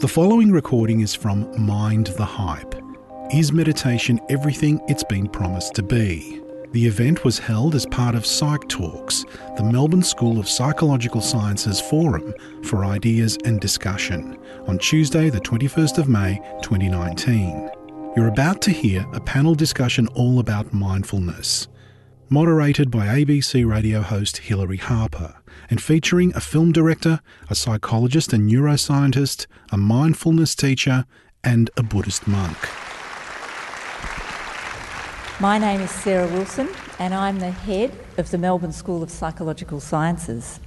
The following recording is from Mind the Hype. Is meditation everything it's been promised to be? The event was held as part of Psych Talks, the Melbourne School of Psychological Sciences forum for ideas and discussion, on Tuesday, the 21st of May 2019. You're about to hear a panel discussion all about mindfulness, moderated by ABC radio host Hilary Harper and featuring a film director, a psychologist and neuroscientist, a mindfulness teacher, and a Buddhist monk. My name is Sarah Wilson, and I'm the head of the Melbourne School of Psychological Sciences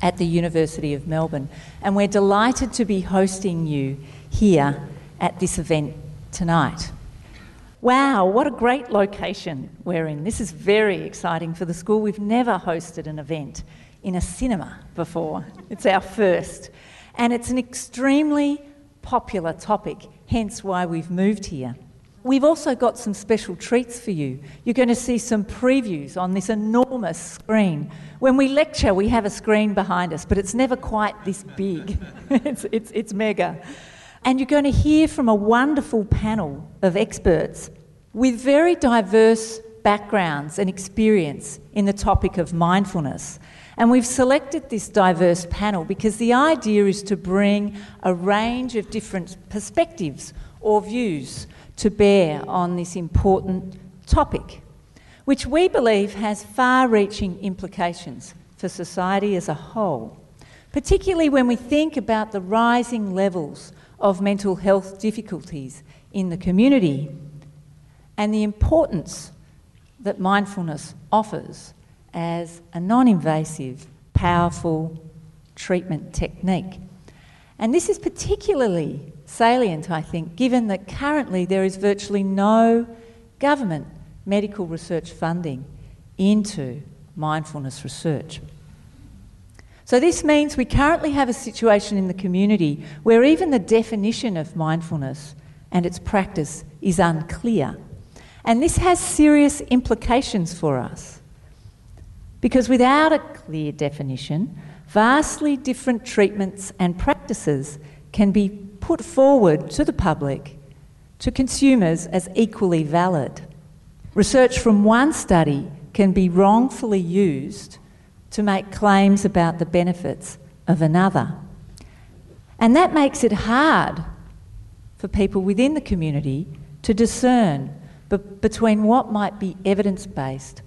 at the University of Melbourne. And we're delighted to be hosting you here at this event tonight. Wow, what a great location we're in. This is very exciting for the school. We've never hosted an event in a cinema before. It's our first. And it's an extremely popular topic, hence why we've moved here. We've also got some special treats for you. You're going to see some previews on this enormous screen. When we lecture, we have a screen behind us, but it's never quite this big. it's, it's, it's mega. And you're going to hear from a wonderful panel of experts with very diverse backgrounds and experience in the topic of mindfulness. And we've selected this diverse panel because the idea is to bring a range of different perspectives or views to bear on this important topic, which we believe has far reaching implications for society as a whole, particularly when we think about the rising levels of mental health difficulties in the community and the importance that mindfulness offers as a non invasive, powerful treatment technique. And this is particularly salient, I think, given that currently there is virtually no government medical research funding into mindfulness research. So, this means we currently have a situation in the community where even the definition of mindfulness and its practice is unclear. And this has serious implications for us. Because without a clear definition, vastly different treatments and practices can be put forward to the public, to consumers, as equally valid. Research from one study can be wrongfully used to make claims about the benefits of another. And that makes it hard for people within the community to discern between what might be evidence based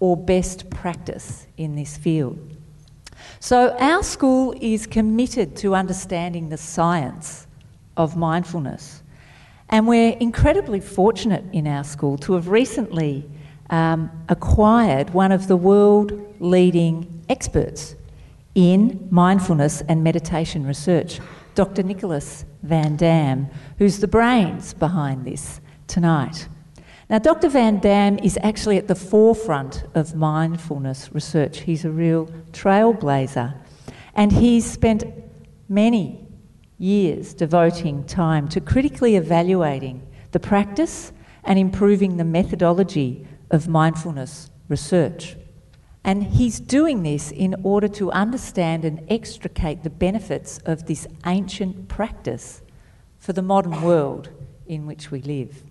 or best practice in this field. So, our school is committed to understanding the science of mindfulness. And we're incredibly fortunate in our school to have recently um, acquired one of the world leading experts in mindfulness and meditation research, Dr. Nicholas Van Dam, who's the brains behind this tonight. Now, Dr. Van Dam is actually at the forefront of mindfulness research. He's a real trailblazer. And he's spent many years devoting time to critically evaluating the practice and improving the methodology of mindfulness research. And he's doing this in order to understand and extricate the benefits of this ancient practice for the modern world in which we live.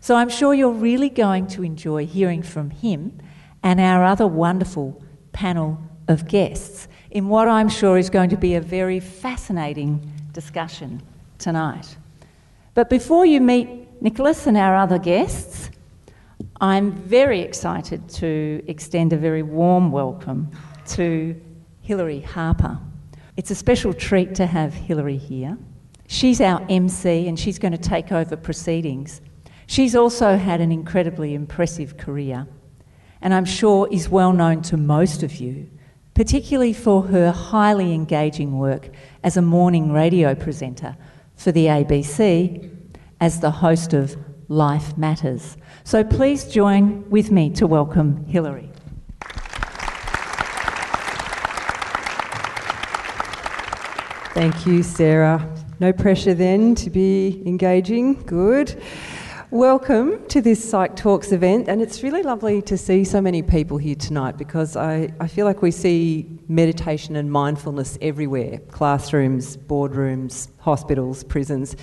So I'm sure you're really going to enjoy hearing from him and our other wonderful panel of guests in what I'm sure is going to be a very fascinating discussion tonight. But before you meet Nicholas and our other guests, I'm very excited to extend a very warm welcome to Hilary Harper. It's a special treat to have Hilary here. She's our MC and she's going to take over proceedings She's also had an incredibly impressive career, and I'm sure is well known to most of you, particularly for her highly engaging work as a morning radio presenter for the ABC as the host of Life Matters. So please join with me to welcome Hilary. Thank you, Sarah. No pressure then to be engaging. Good. Welcome to this Psych Talks event, and it's really lovely to see so many people here tonight because I, I feel like we see meditation and mindfulness everywhere classrooms, boardrooms, hospitals, prisons.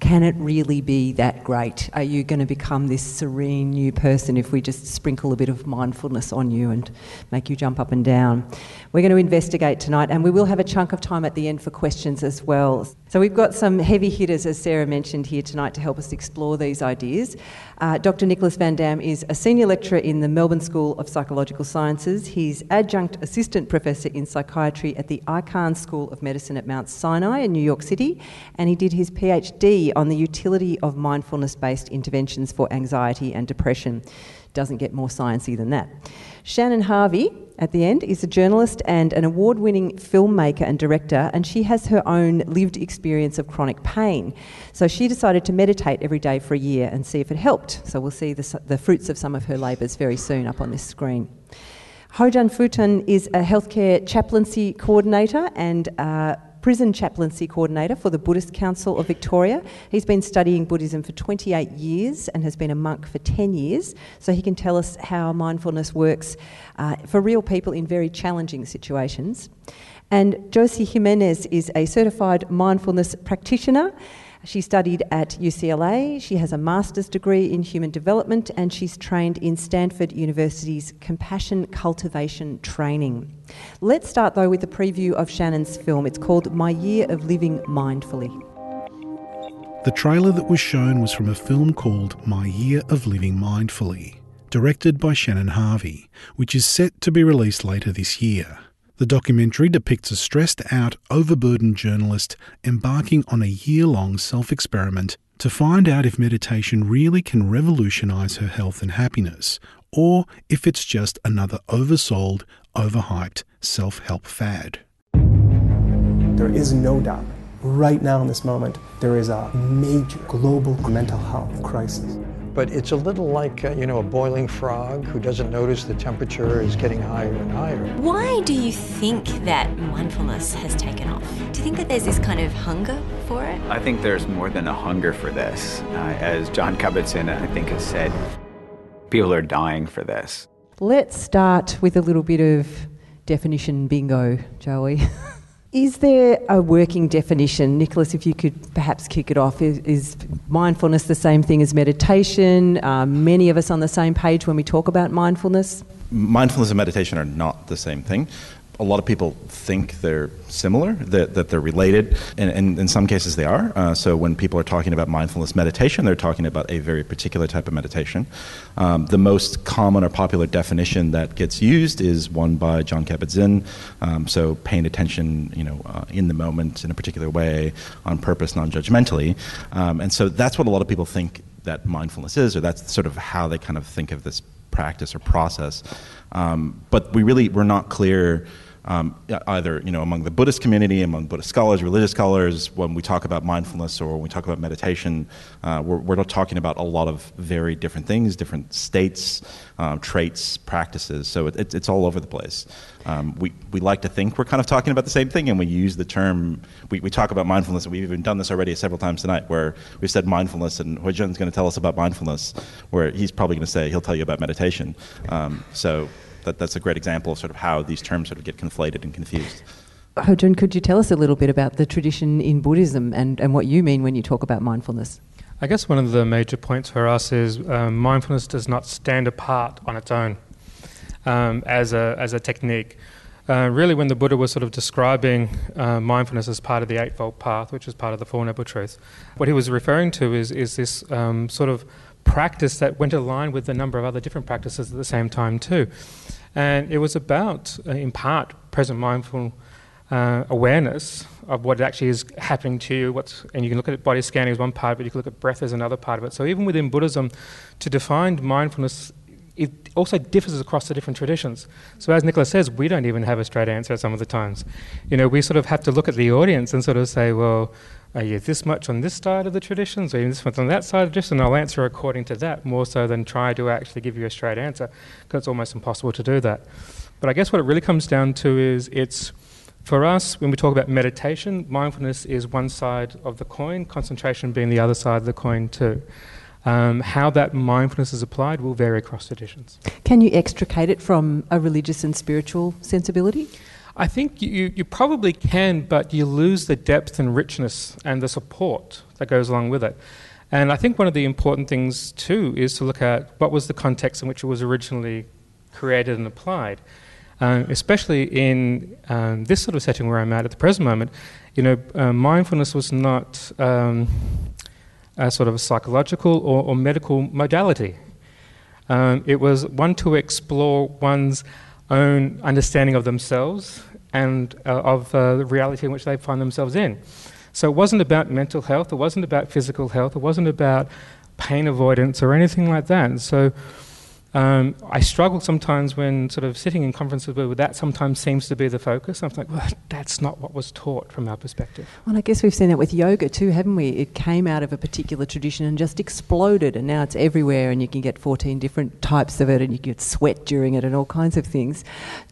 Can it really be that great? Are you going to become this serene new person if we just sprinkle a bit of mindfulness on you and make you jump up and down? We're going to investigate tonight, and we will have a chunk of time at the end for questions as well. So, we've got some heavy hitters, as Sarah mentioned, here tonight to help us explore these ideas. Uh, Dr. Nicholas Van Dam is a senior lecturer in the Melbourne School of Psychological Sciences. He's adjunct assistant professor in psychiatry at the Icahn School of Medicine at Mount Sinai in New York City, and he did his PhD on the utility of mindfulness based interventions for anxiety and depression. Doesn't get more sciencey than that. Shannon Harvey, at the end, is a journalist and an award winning filmmaker and director, and she has her own lived experience of chronic pain. So she decided to meditate every day for a year and see if it helped. So we'll see the, the fruits of some of her labours very soon up on this screen. Hojun Futen is a healthcare chaplaincy coordinator and uh, prison chaplaincy coordinator for the Buddhist Council of Victoria. He's been studying Buddhism for 28 years and has been a monk for 10 years, so he can tell us how mindfulness works uh, for real people in very challenging situations. And Jossy Jimenez is a certified mindfulness practitioner she studied at UCLA, she has a master's degree in human development, and she's trained in Stanford University's compassion cultivation training. Let's start though with a preview of Shannon's film. It's called My Year of Living Mindfully. The trailer that was shown was from a film called My Year of Living Mindfully, directed by Shannon Harvey, which is set to be released later this year. The documentary depicts a stressed out, overburdened journalist embarking on a year long self experiment to find out if meditation really can revolutionise her health and happiness, or if it's just another oversold, overhyped self help fad. There is no doubt, right now in this moment, there is a major global mental health crisis but it's a little like, uh, you know, a boiling frog who doesn't notice the temperature is getting higher and higher. Why do you think that mindfulness has taken off? Do you think that there's this kind of hunger for it? I think there's more than a hunger for this. Uh, as Jon Kabat-Zinn, I think, has said, people are dying for this. Let's start with a little bit of definition bingo, Joey. Is there a working definition, Nicholas? If you could perhaps kick it off, is, is mindfulness the same thing as meditation? Are many of us on the same page when we talk about mindfulness? Mindfulness and meditation are not the same thing a lot of people think they're similar, that, that they're related, and, and in some cases they are. Uh, so when people are talking about mindfulness meditation, they're talking about a very particular type of meditation. Um, the most common or popular definition that gets used is one by Jon Kabat-Zinn. Um, so paying attention, you know, uh, in the moment in a particular way, on purpose, non-judgmentally, um, and so that's what a lot of people think that mindfulness is, or that's sort of how they kind of think of this practice or process. Um, but we really we're not clear um, either you know among the Buddhist community, among Buddhist scholars, religious scholars, when we talk about mindfulness or when we talk about meditation, uh, we're, we're talking about a lot of very different things, different states, uh, traits, practices. So it, it, it's all over the place. Um, we, we like to think we're kind of talking about the same thing, and we use the term, we, we talk about mindfulness, and we've even done this already several times tonight, where we've said mindfulness, and Hojun's going to tell us about mindfulness, where he's probably going to say, he'll tell you about meditation. Um, so that, that's a great example of sort of how these terms sort of get conflated and confused. Hojun, could you tell us a little bit about the tradition in Buddhism and, and what you mean when you talk about mindfulness? I guess one of the major points for us is um, mindfulness does not stand apart on its own um, as, a, as a technique. Uh, really, when the Buddha was sort of describing uh, mindfulness as part of the Eightfold Path, which is part of the Four Noble Truths, what he was referring to is, is this um, sort of practice that went aligned with a number of other different practices at the same time too. And it was about, uh, in part, present mindful uh, awareness of what actually is happening to you. What's, and you can look at body scanning as one part but you can look at breath as another part of it. So even within Buddhism, to define mindfulness, it also differs across the different traditions. So as Nicholas says, we don't even have a straight answer some of the times. You know, we sort of have to look at the audience and sort of say, well, are you this much on this side of the traditions, or you this much on that side of the tradition? And I'll answer according to that more so than try to actually give you a straight answer, because it's almost impossible to do that. But I guess what it really comes down to is it's for us, when we talk about meditation, mindfulness is one side of the coin, concentration being the other side of the coin, too. Um, how that mindfulness is applied will vary across traditions. Can you extricate it from a religious and spiritual sensibility? I think you, you probably can, but you lose the depth and richness and the support that goes along with it. And I think one of the important things, too, is to look at what was the context in which it was originally created and applied. Um, especially in um, this sort of setting where I'm at at the present moment, you know, uh, mindfulness was not um, a sort of a psychological or, or medical modality. Um, it was one to explore one's own understanding of themselves and uh, of uh, the reality in which they find themselves in. So it wasn't about mental health, it wasn't about physical health, it wasn't about pain avoidance or anything like that. And so um, I struggle sometimes when sort of sitting in conferences where that sometimes seems to be the focus. I'm like, well, that's not what was taught from our perspective. Well, I guess we've seen that with yoga too, haven't we? It came out of a particular tradition and just exploded, and now it's everywhere, and you can get 14 different types of it, and you get sweat during it, and all kinds of things.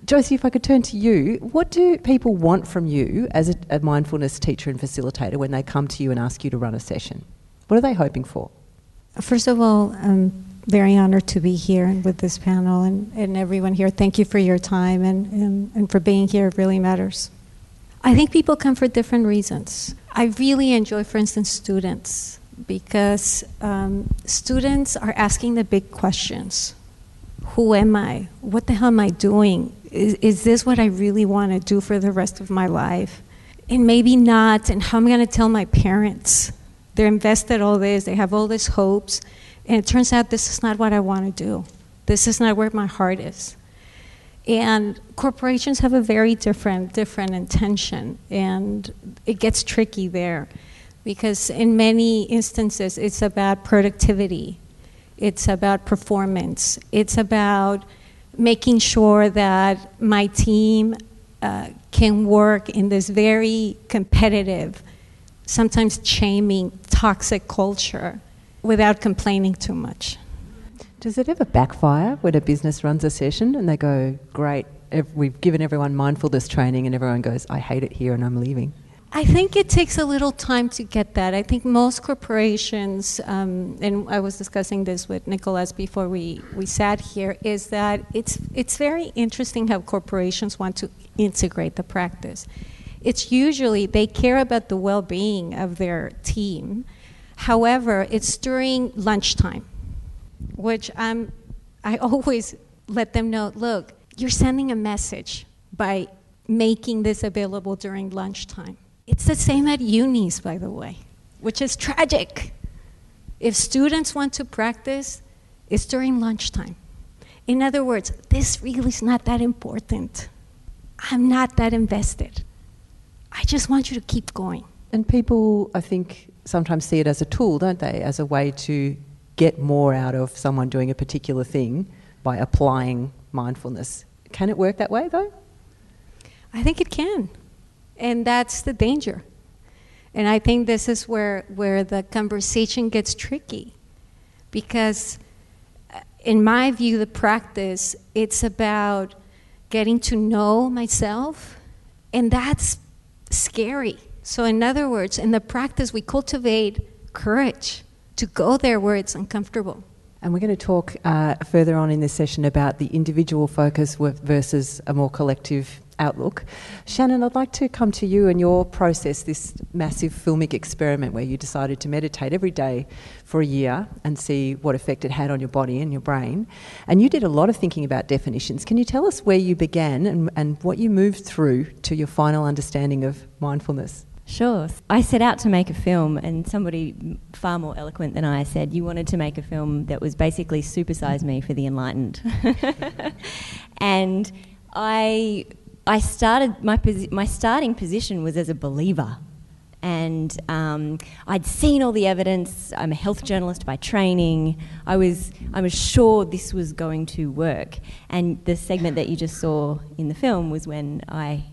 Jossy, if I could turn to you, what do people want from you as a, a mindfulness teacher and facilitator when they come to you and ask you to run a session? What are they hoping for? First of all, um, very honored to be here with this panel and, and everyone here. Thank you for your time and, and, and for being here. It really matters. I think people come for different reasons. I really enjoy, for instance, students because um, students are asking the big questions Who am I? What the hell am I doing? Is, is this what I really want to do for the rest of my life? And maybe not. And how am I going to tell my parents? They're invested all this, they have all these hopes and it turns out this is not what I want to do. This is not where my heart is. And corporations have a very different, different intention, and it gets tricky there because in many instances it's about productivity, it's about performance, it's about making sure that my team uh, can work in this very competitive, sometimes shaming, toxic culture without complaining too much. Does it ever backfire when a business runs a session and they go, Great, we've given everyone mindfulness training, and everyone goes, I hate it here and I'm leaving? I think it takes a little time to get that. I think most corporations, um, and I was discussing this with Nicholas before we, we sat here, is that it's, it's very interesting how corporations want to integrate the practice. It's usually they care about the well being of their team However, it's during lunchtime, which I'm, I always let them know look, you're sending a message by making this available during lunchtime. It's the same at unis, by the way, which is tragic. If students want to practice, it's during lunchtime. In other words, this really is not that important. I'm not that invested. I just want you to keep going. And people, I think, sometimes see it as a tool, don't they? As a way to get more out of someone doing a particular thing by applying mindfulness. Can it work that way, though? I think it can. And that's the danger. And I think this is where, where the conversation gets tricky. Because, uh, in my view, the practice, it's about getting to know myself, and that's scary so, in other words, in the practice, we cultivate courage to go there where it's uncomfortable. And we're going to talk uh, further on in this session about the individual focus versus a more collective outlook. Shannon, I'd like to come to you and your process, this massive filmic experiment where you decided to meditate every day for a year and see what effect it had on your body and your brain. And you did a lot of thinking about definitions. Can you tell us where you began and, and what you moved through to your final understanding of mindfulness? Sure. I set out to make a film, and somebody far more eloquent than I said, You wanted to make a film that was basically supersize me for the enlightened. and I, I started, my, posi- my starting position was as a believer. And um, I'd seen all the evidence. I'm a health journalist by training. I was, I was sure this was going to work. And the segment that you just saw in the film was when I,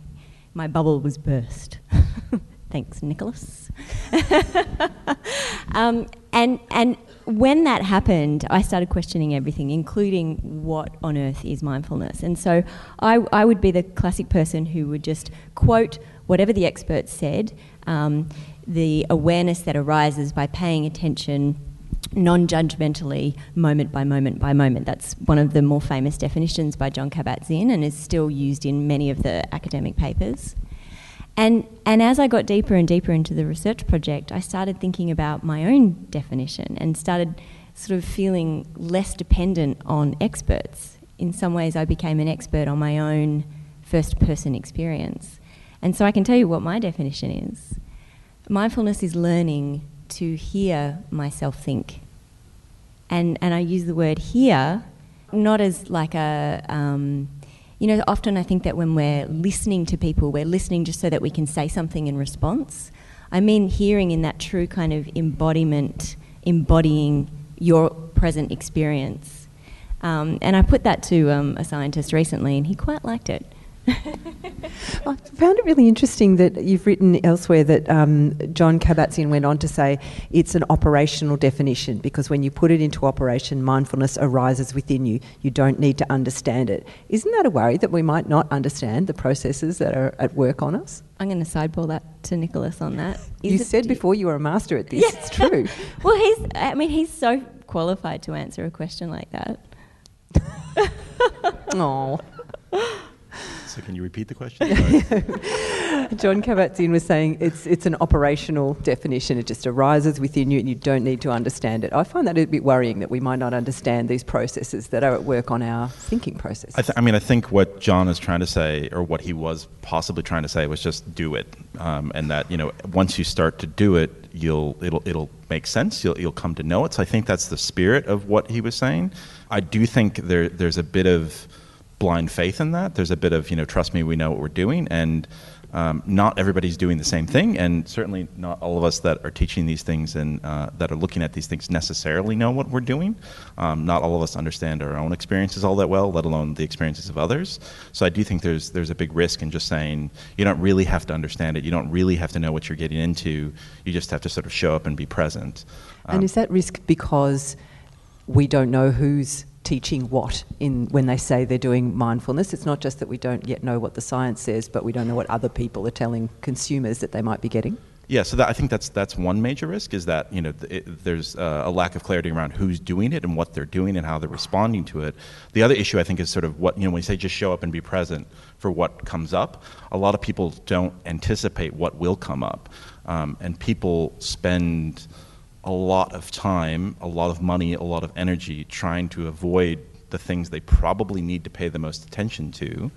my bubble was burst. Thanks, Nicholas. um, and, and when that happened, I started questioning everything, including what on earth is mindfulness. And so I, I would be the classic person who would just quote whatever the expert said, um, the awareness that arises by paying attention non judgmentally, moment by moment by moment. That's one of the more famous definitions by Jon Kabat Zinn and is still used in many of the academic papers. And, and as I got deeper and deeper into the research project, I started thinking about my own definition and started sort of feeling less dependent on experts. In some ways, I became an expert on my own first person experience. And so I can tell you what my definition is mindfulness is learning to hear myself think. And, and I use the word hear not as like a, um, you know, often I think that when we're listening to people, we're listening just so that we can say something in response. I mean, hearing in that true kind of embodiment, embodying your present experience. Um, and I put that to um, a scientist recently, and he quite liked it. I found it really interesting that you've written elsewhere that um, Jon Kabat-Zinn went on to say it's an operational definition because when you put it into operation, mindfulness arises within you. You don't need to understand it. Isn't that a worry that we might not understand the processes that are at work on us? I'm going to sideball that to Nicholas on that. Is you said before you were a master at this. Yeah. It's true. well, he's. I mean, he's so qualified to answer a question like that. Oh. So can you repeat the question? Jon Kabat-Zinn was saying it's it's an operational definition. It just arises within you, and you don't need to understand it. I find that a bit worrying that we might not understand these processes that are at work on our thinking process. I, th- I mean, I think what Jon is trying to say, or what he was possibly trying to say, was just do it, um, and that you know once you start to do it, you'll it'll it'll make sense. You'll you'll come to know it. So I think that's the spirit of what he was saying. I do think there there's a bit of blind faith in that. There's a bit of, you know, trust me, we know what we're doing. And um, not everybody's doing the same thing. And certainly not all of us that are teaching these things and uh, that are looking at these things necessarily know what we're doing. Um, not all of us understand our own experiences all that well, let alone the experiences of others. So I do think there's, there's a big risk in just saying you don't really have to understand it. You don't really have to know what you're getting into. You just have to sort of show up and be present. Um, and is that risk because we don't know who's teaching what in when they say they're doing mindfulness. It's not just that we don't yet know what the science says, but we don't know what other people are telling consumers that they might be getting. Yeah, so that, I think that's that's one major risk is that you know it, there's uh, a lack of clarity around who's doing it and what they're doing and how they're responding to it. The other issue I think is sort of what you know when you say just show up and be present for what comes up. A lot of people don't anticipate what will come up, um, and people spend a lot of time, a lot of money, a lot of energy trying to avoid the things they probably need to pay the most attention to.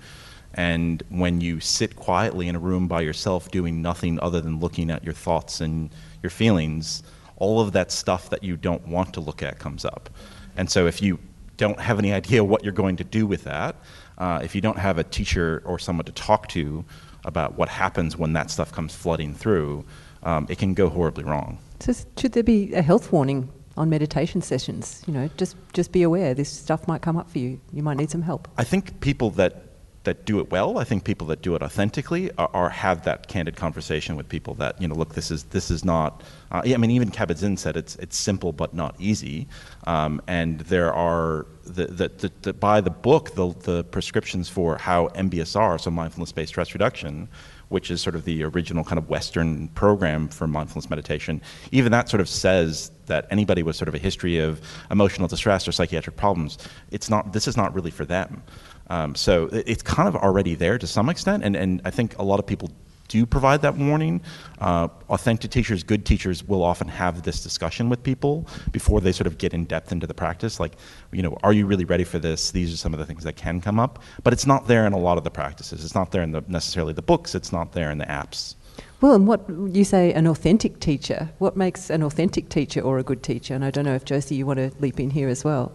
And when you sit quietly in a room by yourself doing nothing other than looking at your thoughts and your feelings, all of that stuff that you don't want to look at comes up. And so if you don't have any idea what you're going to do with that, uh, if you don't have a teacher or someone to talk to about what happens when that stuff comes flooding through, um, it can go horribly wrong. So should there be a health warning on meditation sessions? You know, just just be aware this stuff might come up for you. You might need some help. I think people that that do it well, I think people that do it authentically are, are have that candid conversation with people that you know, look, this is this is not. Uh, yeah, I mean, even Kabat-Zinn said it's it's simple but not easy, um, and there are the, the, the, the, by the book the the prescriptions for how MBSR, so mindfulness-based stress reduction which is sort of the original kind of Western program for mindfulness meditation, even that sort of says that anybody with sort of a history of emotional distress or psychiatric problems, it's not. This is not really for them. Um, so it's kind of already there to some extent, and, and I think a lot of people do provide that warning. Uh, authentic teachers, good teachers, will often have this discussion with people before they sort of get in depth into the practice. Like, you know, are you really ready for this? These are some of the things that can come up, but it's not there in a lot of the practices. It's not there in the, necessarily the books. It's not there in the apps. Well, and what you say, an authentic teacher. What makes an authentic teacher or a good teacher? And I don't know if Jossy, you want to leap in here as well.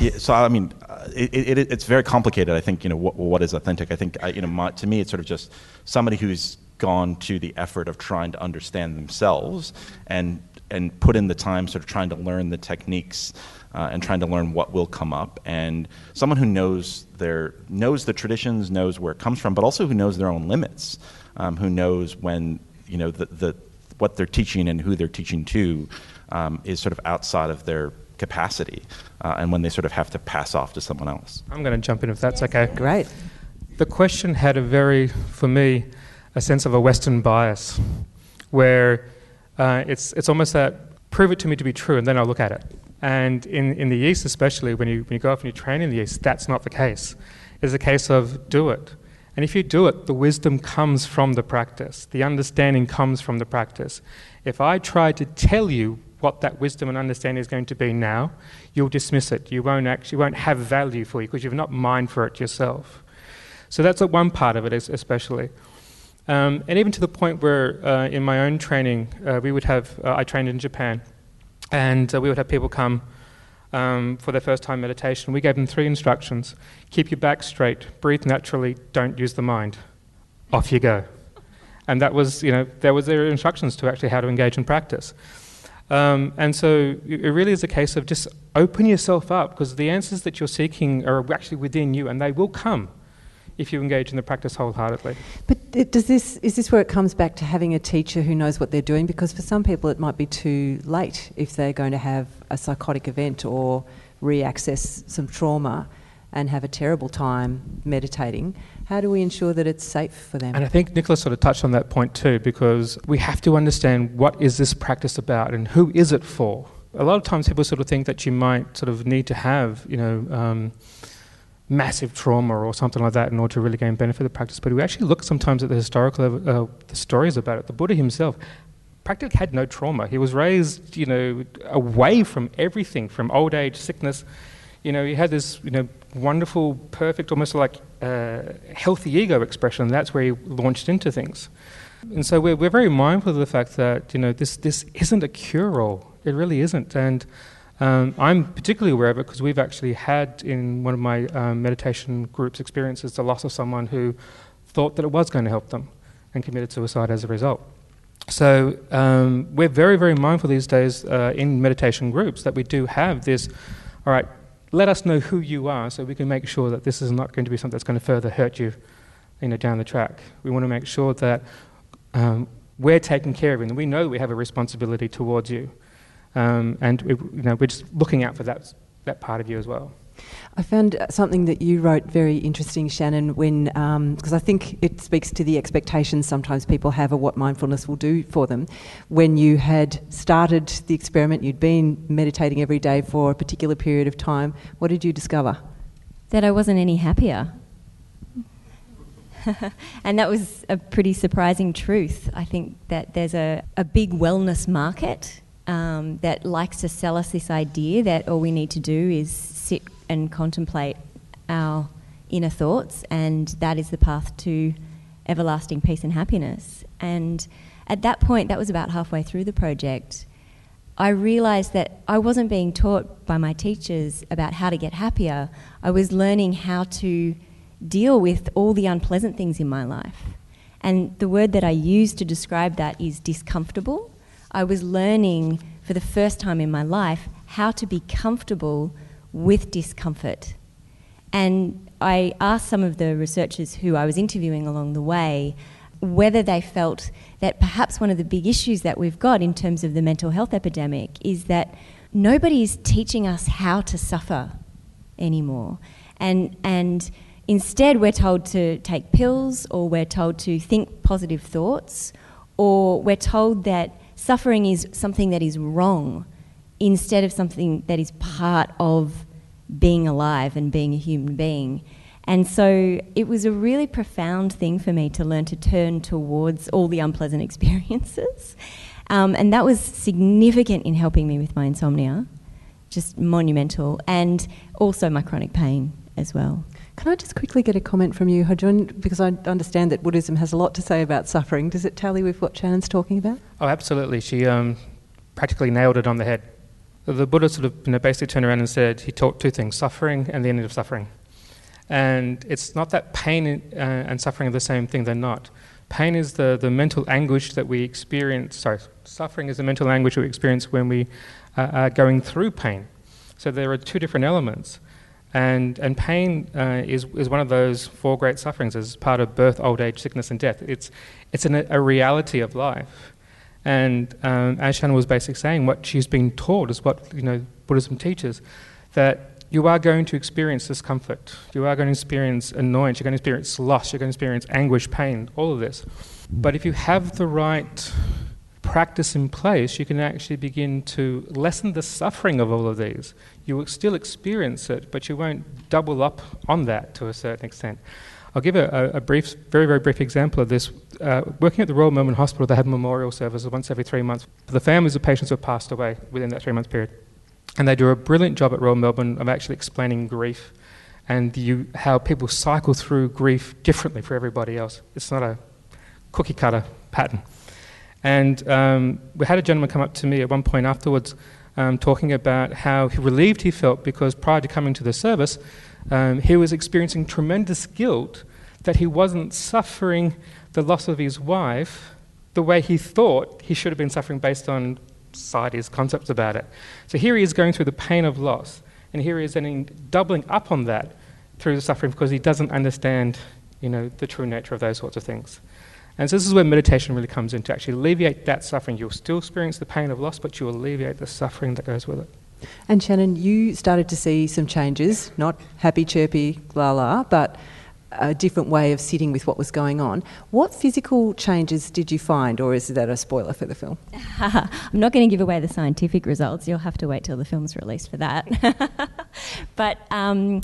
Yeah, so I mean, uh, it, it, it's very complicated. I think you know what, what is authentic. I think I, you know my, to me it's sort of just somebody who's gone to the effort of trying to understand themselves and and put in the time, sort of trying to learn the techniques uh, and trying to learn what will come up. And someone who knows their knows the traditions, knows where it comes from, but also who knows their own limits, um, who knows when you know the, the what they're teaching and who they're teaching to um, is sort of outside of their capacity uh, and when they sort of have to pass off to someone else. I'm going to jump in if that's okay. Great. The question had a very, for me, a sense of a Western bias, where uh, it's it's almost that prove it to me to be true, and then I'll look at it. And in, in the East, especially, when you, when you go off and you train in the East, that's not the case. It's a case of do it. And if you do it, the wisdom comes from the practice, the understanding comes from the practice. If I try to tell you what that wisdom and understanding is going to be now, you'll dismiss it. You won't actually won't have value for you because you've not mined for it yourself. So that's one part of it, especially. Um, and even to the point where, uh, in my own training, uh, we would have, uh, I trained in Japan, and uh, we would have people come um, for their first time meditation. We gave them three instructions keep your back straight, breathe naturally, don't use the mind. Off you go. And that was, you know, there was their instructions to actually how to engage in practice. Um, and so it really is a case of just open yourself up because the answers that you're seeking are actually within you and they will come if you engage in the practice wholeheartedly. But does this is this where it comes back to having a teacher who knows what they're doing? Because for some people it might be too late if they're going to have a psychotic event or re-access some trauma and have a terrible time meditating. How do we ensure that it's safe for them? And I think Nicholas sort of touched on that point too, because we have to understand what is this practice about and who is it for. A lot of times people sort of think that you might sort of need to have, you know. Um, massive trauma or something like that in order to really gain benefit of the practice. But we actually look sometimes at the historical uh, the stories about it. The Buddha himself practically had no trauma. He was raised, you know, away from everything, from old age, sickness. You know, he had this, you know, wonderful, perfect, almost like uh, healthy ego expression. That's where he launched into things. And so we're, we're very mindful of the fact that, you know, this, this isn't a cure-all. It really isn't. And um, I'm particularly aware of it because we've actually had in one of my um, meditation groups experiences the loss of someone who thought that it was going to help them and committed suicide as a result. So um, we're very, very mindful these days uh, in meditation groups that we do have this, all right, let us know who you are so we can make sure that this is not going to be something that's going to further hurt you, you know, down the track. We want to make sure that um, we're taking care of you and we know we have a responsibility towards you. Um, and we, you know, we're just looking out for that, that part of you as well. I found something that you wrote very interesting, Shannon, when because um, I think it speaks to the expectations sometimes people have of what mindfulness will do for them. When you had started the experiment, you'd been meditating every day for a particular period of time. What did you discover? That I wasn't any happier. and that was a pretty surprising truth. I think that there's a, a big wellness market um, that likes to sell us this idea that all we need to do is sit and contemplate our inner thoughts, and that is the path to everlasting peace and happiness. And at that point, that was about halfway through the project, I realized that I wasn't being taught by my teachers about how to get happier. I was learning how to deal with all the unpleasant things in my life. And the word that I use to describe that is discomfortable. I was learning for the first time in my life how to be comfortable with discomfort. And I asked some of the researchers who I was interviewing along the way whether they felt that perhaps one of the big issues that we've got in terms of the mental health epidemic is that nobody is teaching us how to suffer anymore. And, and instead, we're told to take pills, or we're told to think positive thoughts, or we're told that suffering is something that is wrong instead of something that is part of being alive and being a human being. And so it was a really profound thing for me to learn to turn towards all the unpleasant experiences. Um, and that was significant in helping me with my insomnia, just monumental, and also my chronic pain as well. Can I just quickly get a comment from you, Hojun? Because I understand that Buddhism has a lot to say about suffering. Does it tally with what Shannon's talking about? Oh, absolutely. She um, practically nailed it on the head. The Buddha sort of you know, basically turned around and said he taught two things suffering and the end of suffering. And it's not that pain uh, and suffering are the same thing, they're not. Pain is the, the mental anguish that we experience, sorry, suffering is the mental anguish we experience when we uh, are going through pain. So there are two different elements. And, and pain uh, is, is one of those four great sufferings as part of birth, old age, sickness, and death. It's, it's an, a reality of life. And um, Shannon was basically saying, what she's been taught is what you know, Buddhism teaches that you are going to experience discomfort, you are going to experience annoyance, you're going to experience loss, you're going to experience anguish, pain, all of this. But if you have the right practice in place, you can actually begin to lessen the suffering of all of these. You will still experience it, but you won't double up on that to a certain extent. I'll give a, a brief, very, very brief example of this. Uh, working at the Royal Melbourne Hospital, they have memorial services once every three months for the families of patients who have passed away within that three month period. And they do a brilliant job at Royal Melbourne of actually explaining grief and you, how people cycle through grief differently for everybody else. It's not a cookie cutter pattern. And um, we had a gentleman come up to me at one point afterwards um, talking about how relieved he felt because prior to coming to the service, um, he was experiencing tremendous guilt that he wasn't suffering the loss of his wife the way he thought he should have been suffering based on society's concepts about it. So here he is going through the pain of loss, and here he is then doubling up on that through the suffering because he doesn't understand, you know, the true nature of those sorts of things. And so this is where meditation really comes in to actually alleviate that suffering. You'll still experience the pain of loss, but you alleviate the suffering that goes with it. And Shannon, you started to see some changes, not happy, chirpy, la la, but a different way of sitting with what was going on. What physical changes did you find, or is that a spoiler for the film? I'm not going to give away the scientific results. You'll have to wait till the film's released for that. but um,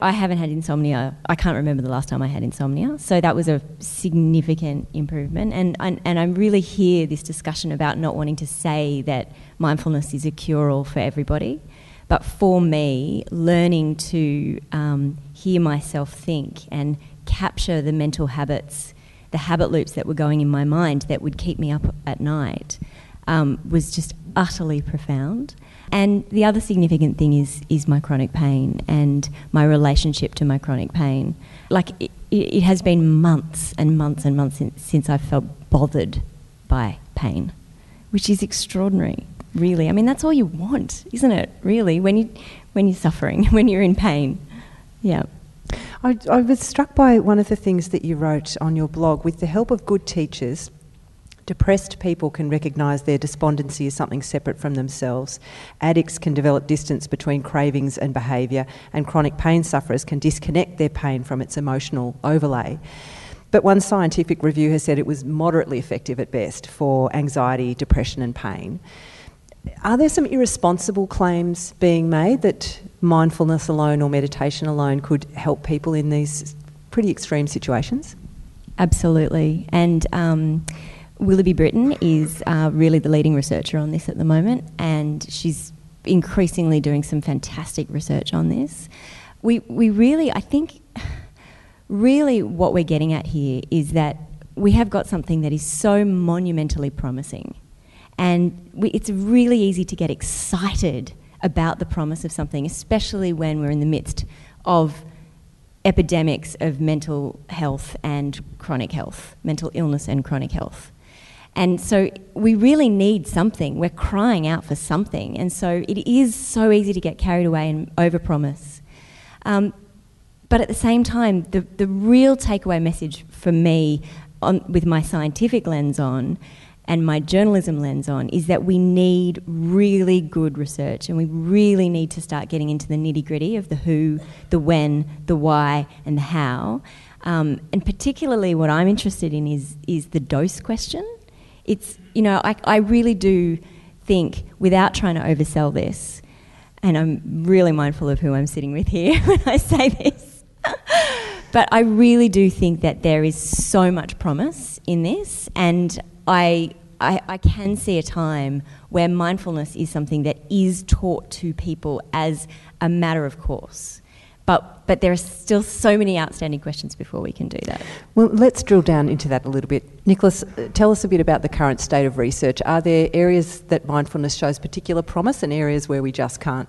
I haven't had insomnia. I can't remember the last time I had insomnia. So that was a significant improvement. And, and, and I really hear this discussion about not wanting to say that mindfulness is a cure all for everybody. But for me, learning to um, hear myself think and capture the mental habits, the habit loops that were going in my mind that would keep me up at night um, was just utterly profound. And the other significant thing is is my chronic pain and my relationship to my chronic pain. Like it, it has been months and months and months since, since I felt bothered by pain, which is extraordinary. Really, I mean that's all you want, isn't it? Really, when you when you're suffering, when you're in pain, yeah. I, I was struck by one of the things that you wrote on your blog. With the help of good teachers, Depressed people can recognise their despondency as something separate from themselves. Addicts can develop distance between cravings and behaviour, and chronic pain sufferers can disconnect their pain from its emotional overlay. But one scientific review has said it was moderately effective at best for anxiety, depression, and pain. Are there some irresponsible claims being made that mindfulness alone or meditation alone could help people in these pretty extreme situations? Absolutely. And um, Willoughby Britton is uh, really the leading researcher on this at the moment, and she's increasingly doing some fantastic research on this. We, we really, I think, really what we're getting at here is that we have got something that is so monumentally promising. And we, it's really easy to get excited about the promise of something, especially when we're in the midst of epidemics of mental health and chronic health, mental illness and chronic health. And so we really need something. We're crying out for something. And so it is so easy to get carried away and overpromise. Um, but at the same time, the, the real takeaway message for me, on, with my scientific lens on and my journalism lens on, is that we need really good research and we really need to start getting into the nitty gritty of the who, the when, the why, and the how. Um, and particularly, what I'm interested in is, is the dose question it's, you know, I, I really do think, without trying to oversell this, and I'm really mindful of who I'm sitting with here when I say this, but I really do think that there is so much promise in this, and I, I, I can see a time where mindfulness is something that is taught to people as a matter of course. But, but there are still so many outstanding questions before we can do that. Well, let's drill down into that a little bit. Nicholas, uh, tell us a bit about the current state of research. Are there areas that mindfulness shows particular promise and areas where we just can't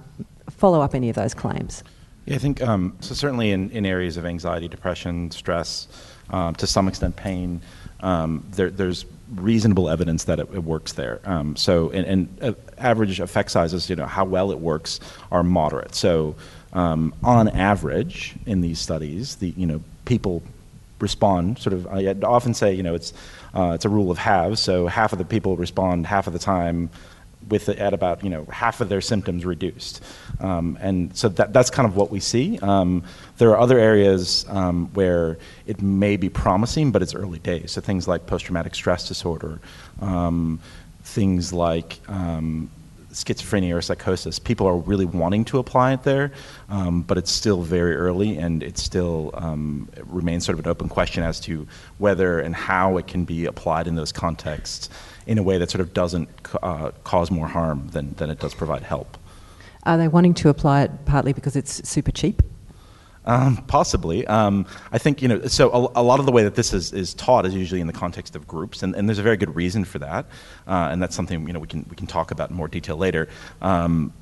follow up any of those claims? Yeah, I think um, so. Certainly in, in areas of anxiety, depression, stress, um, to some extent pain, um, there, there's reasonable evidence that it, it works there. Um, so, and, and uh, average effect sizes, you know, how well it works are moderate. So, um, on average, in these studies, the you know people respond sort of. I often say you know it's uh, it's a rule of halves. So half of the people respond half of the time with at about you know half of their symptoms reduced, um, and so that that's kind of what we see. Um, there are other areas um, where it may be promising, but it's early days. So things like post-traumatic stress disorder, um, things like um, schizophrenia or psychosis. People are really wanting to apply it there, um, but it's still very early and it still um, it remains sort of an open question as to whether and how it can be applied in those contexts in a way that sort of doesn't uh, cause more harm than, than it does provide help. Are they wanting to apply it partly because it's super cheap? Um, possibly. Um, I think, you know, so a, a, lot of the way that this is, is taught is usually in the context of groups, and, and there's a very good reason for that. Uh, and that's something, you know, we can, we can talk about in more detail later. Um,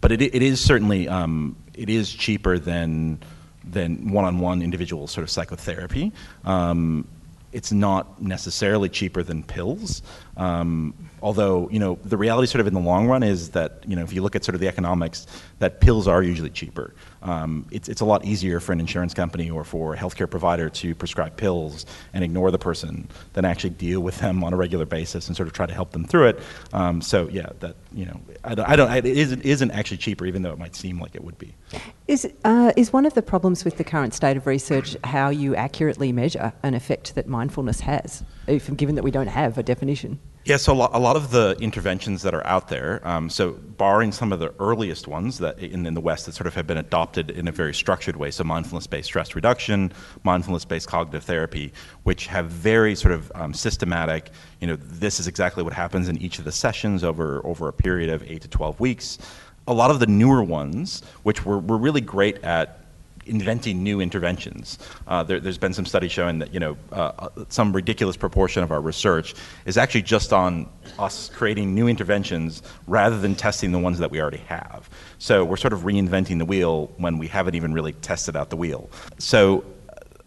but it, it is certainly, um, it is cheaper than, than one-on-one individual sort of psychotherapy. Um, it's not necessarily cheaper than pills. Um, although, you know, the reality sort of in the long run is that, you know, if you look at sort of the economics, that pills are usually cheaper. Um, it's, it's a lot easier for an insurance company or for a healthcare provider to prescribe pills and ignore the person than actually deal with them on a regular basis and sort of try to help them through it. Um, so, yeah, that, you know, I don't, I don't, it isn't, isn't actually cheaper, even though it might seem like it would be. Is, uh, is one of the problems with the current state of research how you accurately measure an effect that mindfulness has, if, given that we don't have a definition? Yeah, so a lot, a lot of the interventions that are out there, um, so barring some of the earliest ones that in, in, the West that sort of have been adopted in a very structured way, so mindfulness-based stress reduction, mindfulness-based cognitive therapy, which have very sort of um, systematic, you know, this is exactly what happens in each of the sessions over, over a period of 8 to 12 weeks. A lot of the newer ones, which were, were really great at inventing new interventions. Uh, there, has been some studies showing that you know uh, uh, some ridiculous proportion of our research is actually just on us creating new interventions rather than testing the ones that we already have. So we're sort of reinventing the wheel when we haven't even really tested out the wheel. So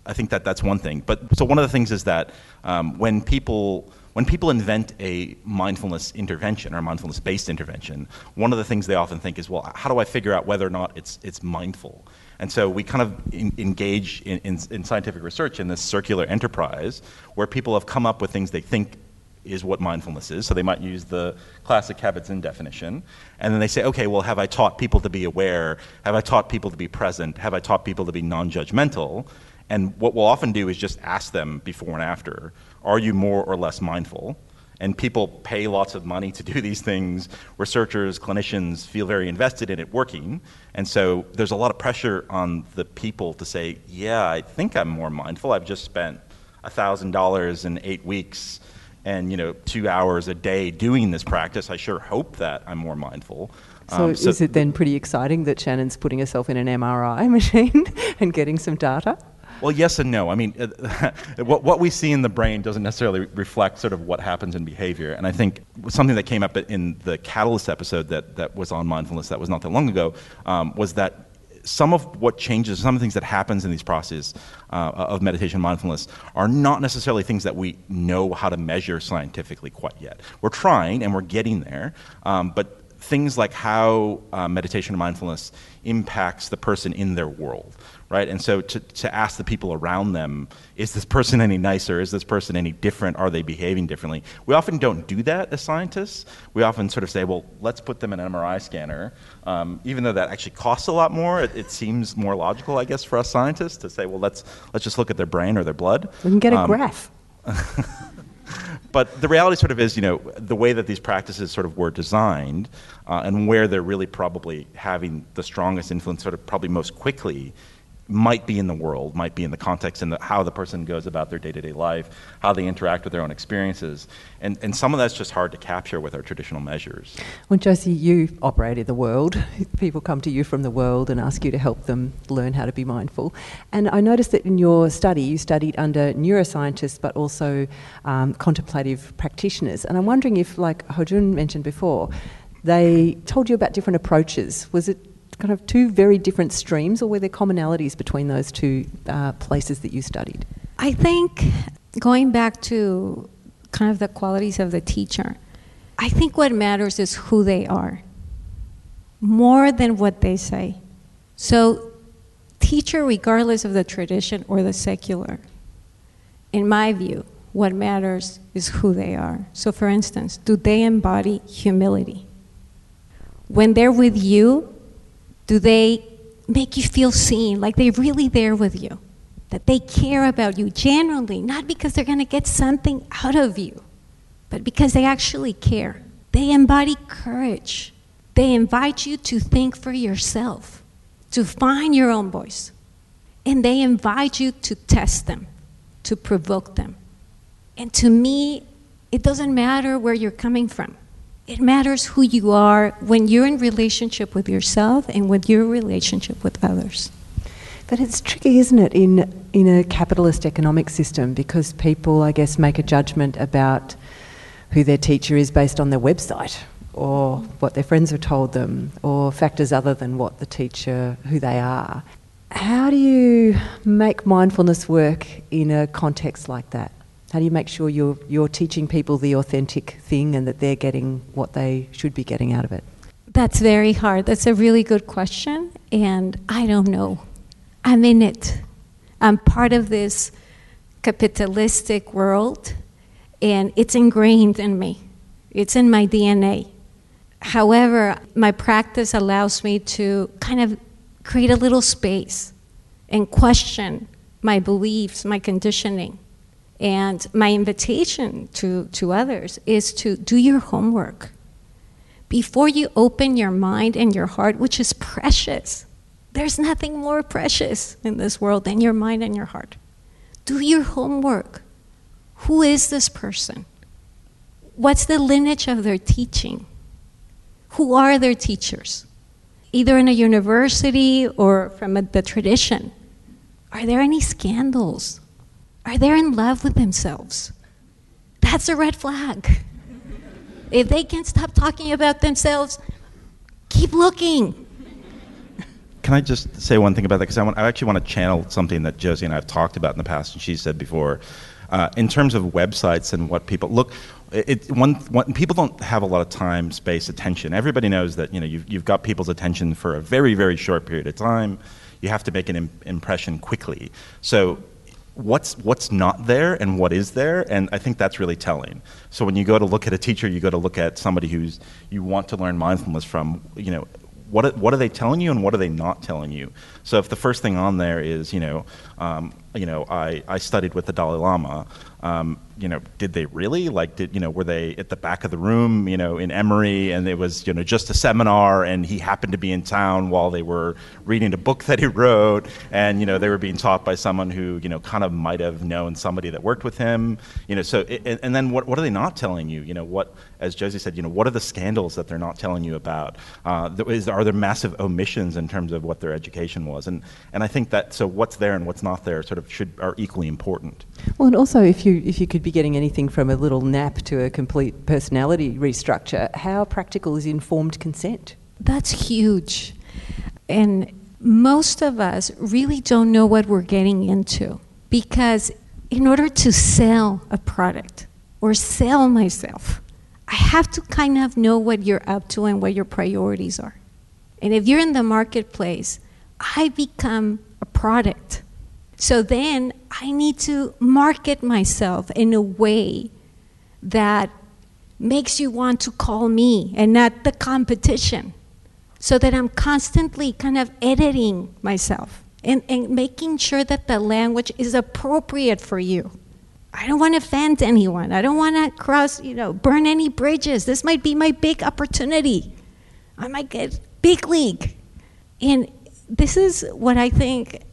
I think that that's one thing. But so one of the things is that um, when people when people invent a mindfulness intervention or a mindfulness based intervention, one of the things they often think is, well, how do I figure out whether or not it's, it's mindful? And so we kind of in, engage in, in, in, scientific research in this circular enterprise where people have come up with things they think is what mindfulness is. So they might use the classic Kabat-Zinn definition. And then they say, okay, well, have I taught people to be aware? Have I taught people to be present? Have I taught people to be non judgmental? And what we'll often do is just ask them before and after, are you more or less mindful? and people pay lots of money to do these things. Researchers, clinicians feel very invested in it working. And so there's a lot of pressure on the people to say, yeah, I think I'm more mindful. I've just spent $1,000 in eight weeks and you know two hours a day doing this practice. I sure hope that I'm more mindful. So, um, so is it then pretty exciting that Shannon's putting herself in an MRI machine and getting some data? Well, yes and no. I mean, what, what we see in the brain doesn't necessarily reflect sort of what happens in behavior. And I think something that came up in the Catalyst episode that, that was on mindfulness that was not that long ago um, was that some of what changes, some of the things that happens in these processes uh, of meditation mindfulness are not necessarily things that we know how to measure scientifically quite yet. We're trying and we're getting there, um, but things like how uh, meditation mindfulness impacts the person in their world, right? And so to, to ask the people around them, is this person any nicer? Is this person any different? Are they behaving differently? We often don't do that as scientists. We often sort of say, well, let's put them in an MRI scanner. Um, even though that actually costs a lot more, it, it, seems more logical, I guess, for us scientists to say, well, let's, let's just look at their brain or their blood. We can get a um, graph. but the reality sort of is, you know, the way that these practices sort of were designed uh, and where they're really probably having the strongest influence sort of probably most quickly might be in the world, might be in the context and how the person goes about their day-to-day life, how they interact with their own experiences, and and some of that's just hard to capture with our traditional measures. Well, Jossy, you operate in the world. People come to you from the world and ask you to help them learn how to be mindful. And I noticed that in your study, you studied under neuroscientists, but also um, contemplative practitioners. And I'm wondering if, like Hojun mentioned before, they told you about different approaches. Was it kind of two very different streams, or were there commonalities between those two uh, places that you studied? I think going back to kind of the qualities of the teacher, I think what matters is who they are more than what they say. So, teacher, regardless of the tradition or the secular, in my view, what matters is who they are. So, for instance, do they embody humility? When they're with you, do they make you feel seen, like they're really there with you? That they care about you genuinely, not because they're going to get something out of you, but because they actually care. They embody courage. They invite you to think for yourself, to find your own voice. And they invite you to test them, to provoke them. And to me, it doesn't matter where you're coming from. It matters who you are when you're in relationship with yourself and with your relationship with others. But it's tricky, isn't it, in, in a capitalist economic system because people, I guess, make a judgment about who their teacher is based on their website or what their friends have told them or factors other than what the teacher, who they are. How do you make mindfulness work in a context like that? How do you make sure you're, you're teaching people the authentic thing and that they're getting what they should be getting out of it? That's very hard. That's a really good question, and I don't know. I'm in it. I'm part of this capitalistic world, and it's ingrained in me. It's in my DNA. However, my practice allows me to kind of create a little space and question my beliefs, my conditioning. And my invitation to, to others is to do your homework. Before you open your mind and your heart, which is precious, there's nothing more precious in this world than your mind and your heart. Do your homework. Who is this person? What's the lineage of their teaching? Who are their teachers? Either in a university or from a, the tradition. Are there any scandals? Are they in love with themselves? That's a red flag. If they can't stop talking about themselves, keep looking. Can I just say one thing about that? Because I, I, actually want to channel something that Jossy and I have talked about in the past, and she said before. Uh, in terms of websites and what people look, it, one, one, people don't have a lot of time, space, attention. Everybody knows that you know you've, you've got people's attention for a very, very short period of time. You have to make an Im- impression quickly. So what's what's not there and what is there and i think that's really telling. So when you go to look at a teacher you go to look at somebody who's you want to learn mindfulness from you know what what are they telling you and what are they not telling you? So if the first thing on there is you know um, you know I, I studied with the Dalai Lama um, you know, did they really? Like, did you know, were they at the back of the room, you know, in Emory, and it was you know just a seminar, and he happened to be in town while they were reading a book that he wrote, and you know they were being taught by someone who you know kind of might have known somebody that worked with him, you know. So and then what what are they not telling you? You know, what as Jossy said, you know, what are the scandals that they're not telling you about? Uh, is, are there massive omissions in terms of what their education was? And and I think that so what's there and what's not there sort of should are equally important. Well, and also if you if you could be getting anything from a little nap to a complete personality restructure, how practical is informed consent? That's huge. And most of us really don't know what we're getting into because in order to sell a product or sell myself, I have to kind of know what you're up to and what your priorities are. And if you're in the marketplace, I become a product. So then I need to market myself in a way that makes you want to call me and not the competition. So that I'm constantly kind of editing myself and, and making sure that the language is appropriate for you. I don't want to offend anyone. I don't want to cross, you know, burn any bridges. This might be my big opportunity. I might get big league. And this is what I think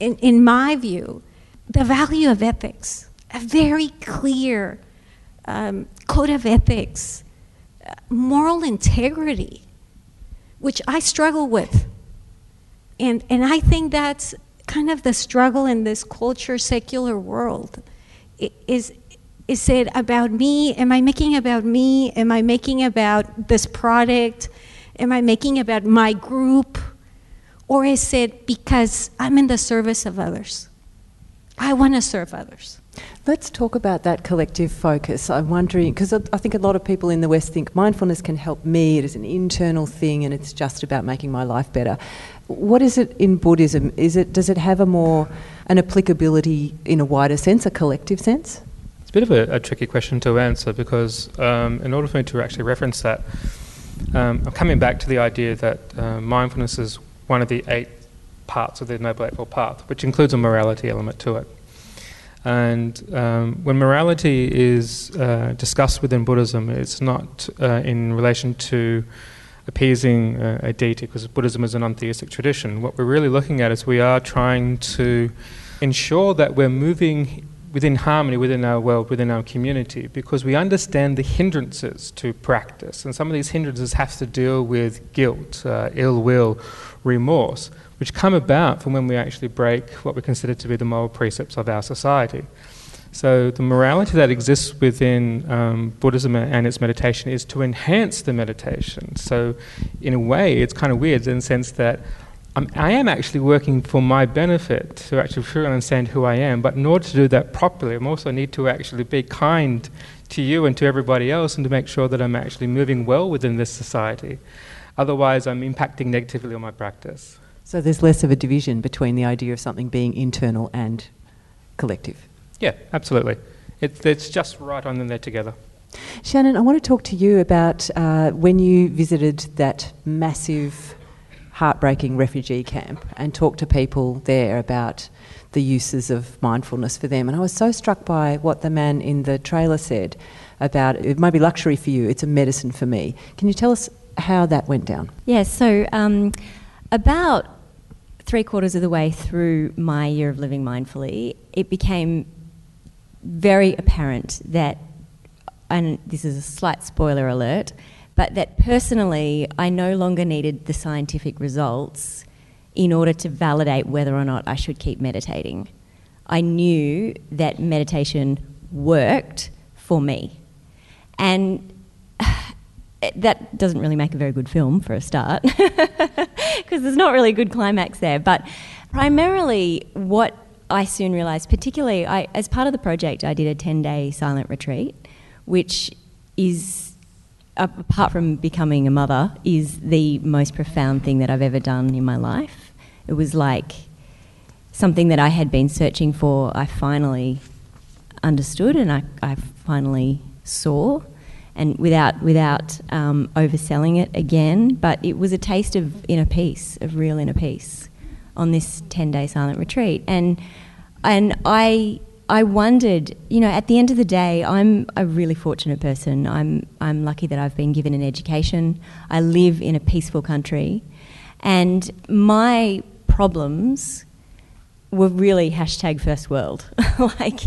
in, in my view, the value of ethics, a very clear um, code of ethics, uh, moral integrity, which I struggle with. And, and I think that's kind of the struggle in this culture, secular world. Is, is it about me? Am I making about me? Am I making about this product? Am I making about my group? Or is it because I'm in the service of others? I want to serve others. Let's talk about that collective focus. I'm wondering, because I think a lot of people in the West think mindfulness can help me, it is an internal thing and it's just about making my life better. What is it in Buddhism? Is it, does it have a more, an applicability in a wider sense, a collective sense? It's a bit of a, a tricky question to answer because um, in order for me to actually reference that, um, I'm coming back to the idea that uh, mindfulness is one of the eight parts of the Noble Eightfold Path, which includes a morality element to it. And um, when morality is uh, discussed within Buddhism, it's not uh, in relation to appeasing a deity, because Buddhism is an untheistic tradition. What we're really looking at is we are trying to ensure that we're moving within harmony within our world, within our community, because we understand the hindrances to practice. And some of these hindrances have to deal with guilt, uh, ill will, remorse which come about from when we actually break what we consider to be the moral precepts of our society. So, the morality that exists within um, Buddhism and its meditation is to enhance the meditation. So, in a way, it's kind of weird in the sense that I am actually working for my benefit to actually truly understand who I am, but in order to do that properly, I also need to actually be kind to you and to everybody else and to make sure that I'm actually moving well within this society. Otherwise, I'm impacting negatively on my practice. So there's less of a division between the idea of something being internal and collective. Yeah, absolutely. It, it's just right on them there together. Shannon, I want to talk to you about uh, when you visited that massive, heartbreaking refugee camp and talked to people there about the uses of mindfulness for them. And I was so struck by what the man in the trailer said about it might be luxury for you, it's a medicine for me. Can you tell us how that went down? Yeah, so um, about three quarters of the way through my year of living mindfully, it became very apparent that, and this is a slight spoiler alert, but that personally I no longer needed the scientific results in order to validate whether or not I should keep meditating. I knew that meditation worked for me. And that doesn't really make a very good film for a start because there's not really a good climax there. But primarily, what I soon realised, particularly I, as part of the project, I did a 10 day silent retreat, which is, apart from becoming a mother, is the most profound thing that I've ever done in my life. It was like something that I had been searching for, I finally understood and I, I finally saw and without without um, overselling it again. But it was a taste of inner peace, of real inner peace, on this ten day silent retreat, and and I. I wondered, you know, at the end of the day, I'm a really fortunate person. I'm, I'm lucky that I've been given an education. I live in a peaceful country. And my problems were really hashtag first world. like,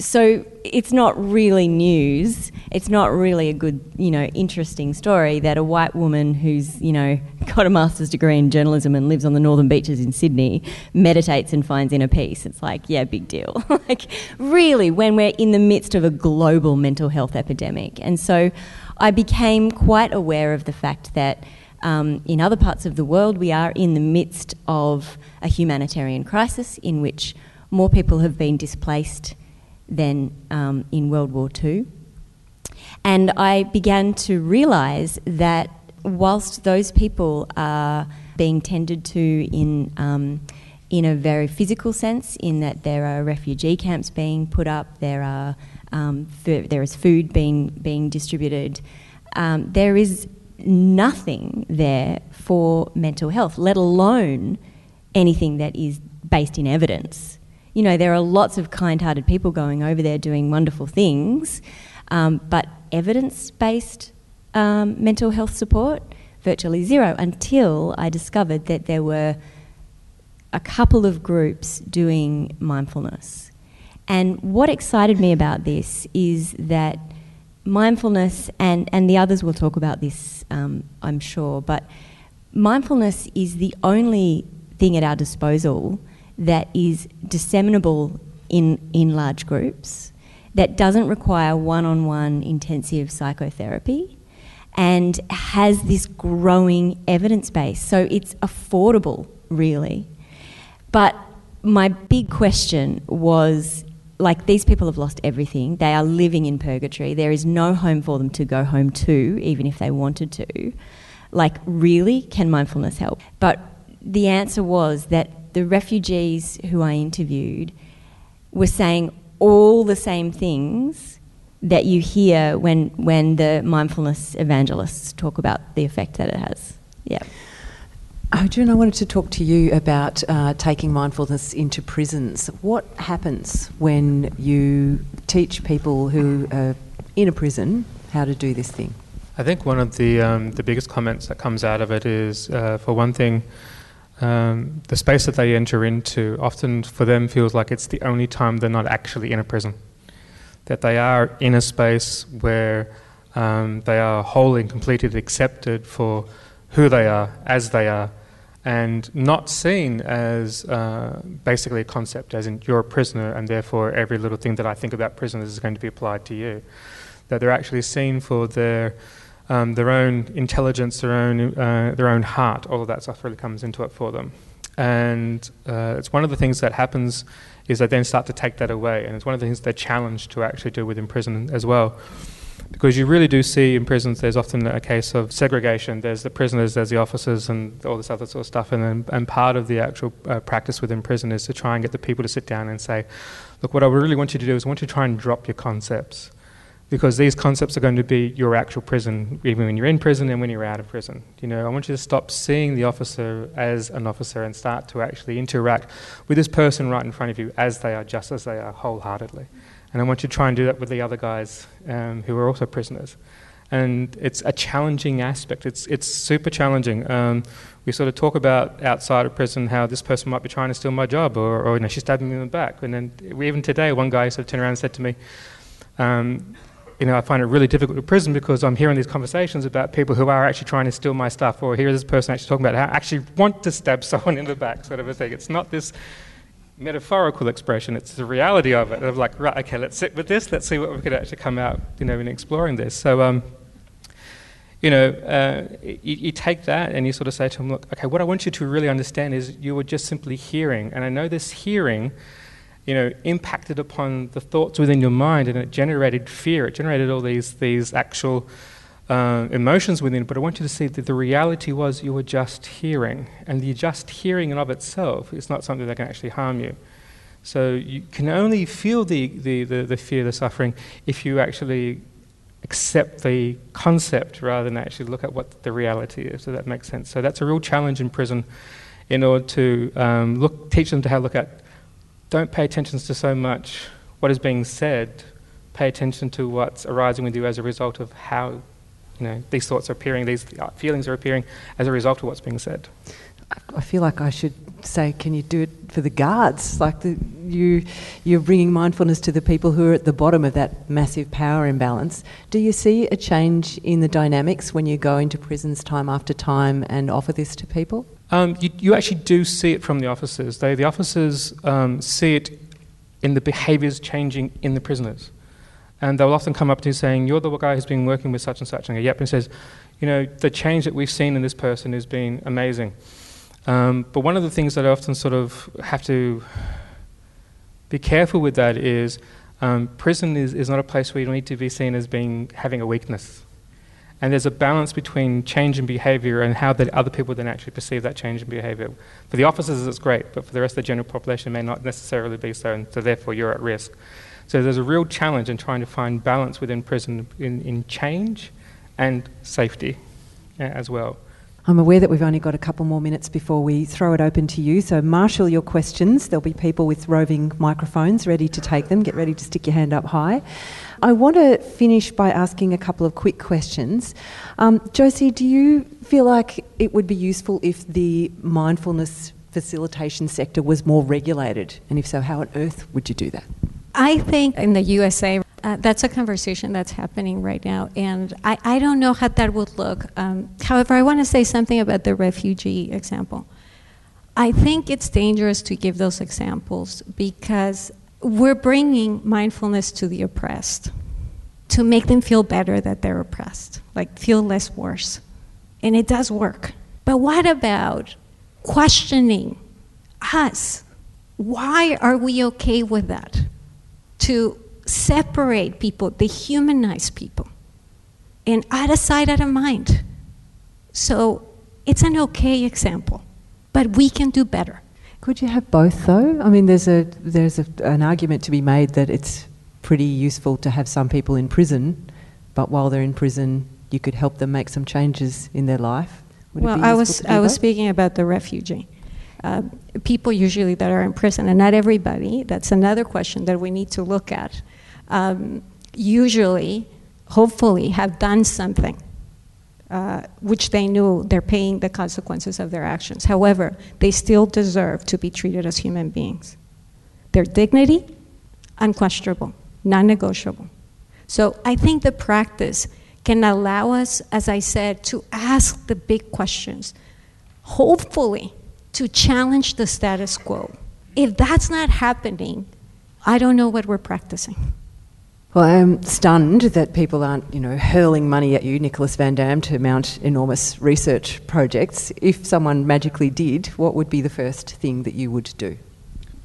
so it's not really news. It's not really a good, you know, interesting story that a white woman who's, you know, got a master's degree in journalism and lives on the northern beaches in Sydney meditates and finds inner peace. It's like, yeah, big deal. like, really, when we're in the midst of a global mental health epidemic. And so I became quite aware of the fact that um, in other parts of the world, we are in the midst of a humanitarian crisis in which more people have been displaced than um, in World War II. And I began to realise that whilst those people are being tended to in um, in a very physical sense, in that there are refugee camps being put up, there are um, f- there is food being being distributed. Um, there is nothing there for mental health, let alone anything that is based in evidence you know, there are lots of kind hearted people going over there doing wonderful things, um, but evidence based um, mental health support, virtually zero, until I discovered that there were a couple of groups doing mindfulness. And what excited me about this is that mindfulness, and, and the others will talk about this, um, I'm sure, but mindfulness is the only thing at our disposal that is disseminable in, in large groups, that doesn't require one on one intensive psychotherapy, and has this growing evidence base. So it's affordable, really. But my big question was like, these people have lost everything. They are living in purgatory. There is no home for them to go home to, even if they wanted to. Like, really, can mindfulness help? But the answer was that the refugees who I interviewed were saying all the same things that you hear when, when the mindfulness evangelists talk about the effect that it has. Yeah. Hojun, I wanted to talk to you about uh, taking mindfulness into prisons. What happens when you teach people who are in a prison how to do this thing? I think one of the um, the biggest comments that comes out of it is, uh, for one thing, um, the space that they enter into often for them feels like it's the only time they're not actually in a prison. That they are in a space where um, they are wholly and completely accepted for who they are, as they are, and not seen as uh, basically a concept, as in you're a prisoner, and therefore every little thing that I think about prisoners is going to be applied to you. That they're actually seen for their um, their own intelligence, their own, uh, their own heart, all of that stuff really comes into it for them. And uh, it's one of the things that happens is they then start to take that away. And it's one of the things they're challenged to actually do within prison as well. Because you really do see in prisons, there's often a case of segregation. There's the prisoners, there's the officers, and all this other sort of stuff. And, then, and part of the actual uh, practice within prison is to try and get the people to sit down and say, look, what I really want you to do is I want you to try and drop your concepts because these concepts are going to be your actual prison, even when you're in prison and when you're out of prison. You know, I want you to stop seeing the officer as an officer and start to actually interact with this person right in front of you as they are, just as they are, wholeheartedly. And I want you to try and do that with the other guys um, who are also prisoners. And it's a challenging aspect. It's, it's super challenging. Um, we sort of talk about outside of prison how this person might be trying to steal my job or, or you know, she stabbed me in the back. And then even today, one guy sort of turned around and said to me, um, you know, I find it really difficult in prison because I'm hearing these conversations about people who are actually trying to steal my stuff, or hear this person actually talking about how I actually want to stab someone in the back, sort of a thing. It's not this metaphorical expression, it's the reality of it. And I'm like, right, okay, let's sit with this, let's see what we could actually come out, you know, in exploring this. So, um, you know, uh, you, you, take that and you sort of say to them, look, okay, what I want you to really understand is you were just simply hearing, and I know this hearing you know, impacted upon the thoughts within your mind and it generated fear. It generated all these, these actual uh, emotions within. it. But I want you to see that the reality was you were just hearing. And the just hearing in of itself is not something that can actually harm you. So you can only feel the, the, the, the fear, the suffering, if you actually accept the concept rather than actually look at what the reality is. So that makes sense. So that's a real challenge in prison in order to um, look, teach them to how to look at don't pay attention to so much what is being said. Pay attention to what's arising with you as a result of how you know these thoughts are appearing, these uh, feelings are appearing as a result of what's being said. I feel like I should say, can you do it for the guards? Like the, you, you're bringing mindfulness to the people who are at the bottom of that massive power imbalance. Do you see a change in the dynamics when you go into prisons time after time and offer this to people? Um, you, you, actually do see it from the officers. They, the officers um, see it in the behaviours changing in the prisoners. And they'll often come up to you saying, You're the guy who's been working with such and such. And I go, Yep. And says, You know, the change that we've seen in this person has been amazing. Um, but one of the things that I often sort of have to be careful with that is um, prison is, is not a place where you need to be seen as being having a weakness. And there's a balance between change in behavior and how the other people then actually perceive that change in behavior. For the officers, it's great, but for the rest of the general population, it may not necessarily be so, and so therefore you're at risk. So there's a real challenge in trying to find balance within prison in, in change and safety as well. I'm aware that we've only got a couple more minutes before we throw it open to you. So, marshal your questions. There'll be people with roving microphones ready to take them. Get ready to stick your hand up high. I want to finish by asking a couple of quick questions. Um, Jossy, do you feel like it would be useful if the mindfulness facilitation sector was more regulated? And if so, how on earth would you do that? I think in the USA, uh, that's a conversation that's happening right now, and I, I don't know how that would look. Um, however, I want to say something about the refugee example. I think it's dangerous to give those examples because we're bringing mindfulness to the oppressed to make them feel better that they're oppressed, like feel less worse. And it does work. But what about questioning us? Why are we okay with that? To separate people, dehumanize people, and out of sight, out of mind. So it's an okay example, but we can do better. Could you have both, though? I mean, there's a there's a, an argument to be made that it's pretty useful to have some people in prison, but while they're in prison, you could help them make some changes in their life Would well, I was I was speaking about the refugee. Uh, people usually that are in prison, and not everybody. That's another question that we need to look at. Um, usually, hopefully, have done something uh, which they knew they're paying the consequences of their actions. However, they still deserve to be treated as human beings. Their dignity, unquestionable, non negotiable. So I think the practice can allow us, as I said, to ask the big questions. Hopefully, to challenge the status quo. If that's not happening, I don't know what we're practicing. Well, I'm stunned that people aren't, you know, hurling money at you, Nicholas Van Dam, to mount enormous research projects. If someone magically did, what would be the first thing that you would do?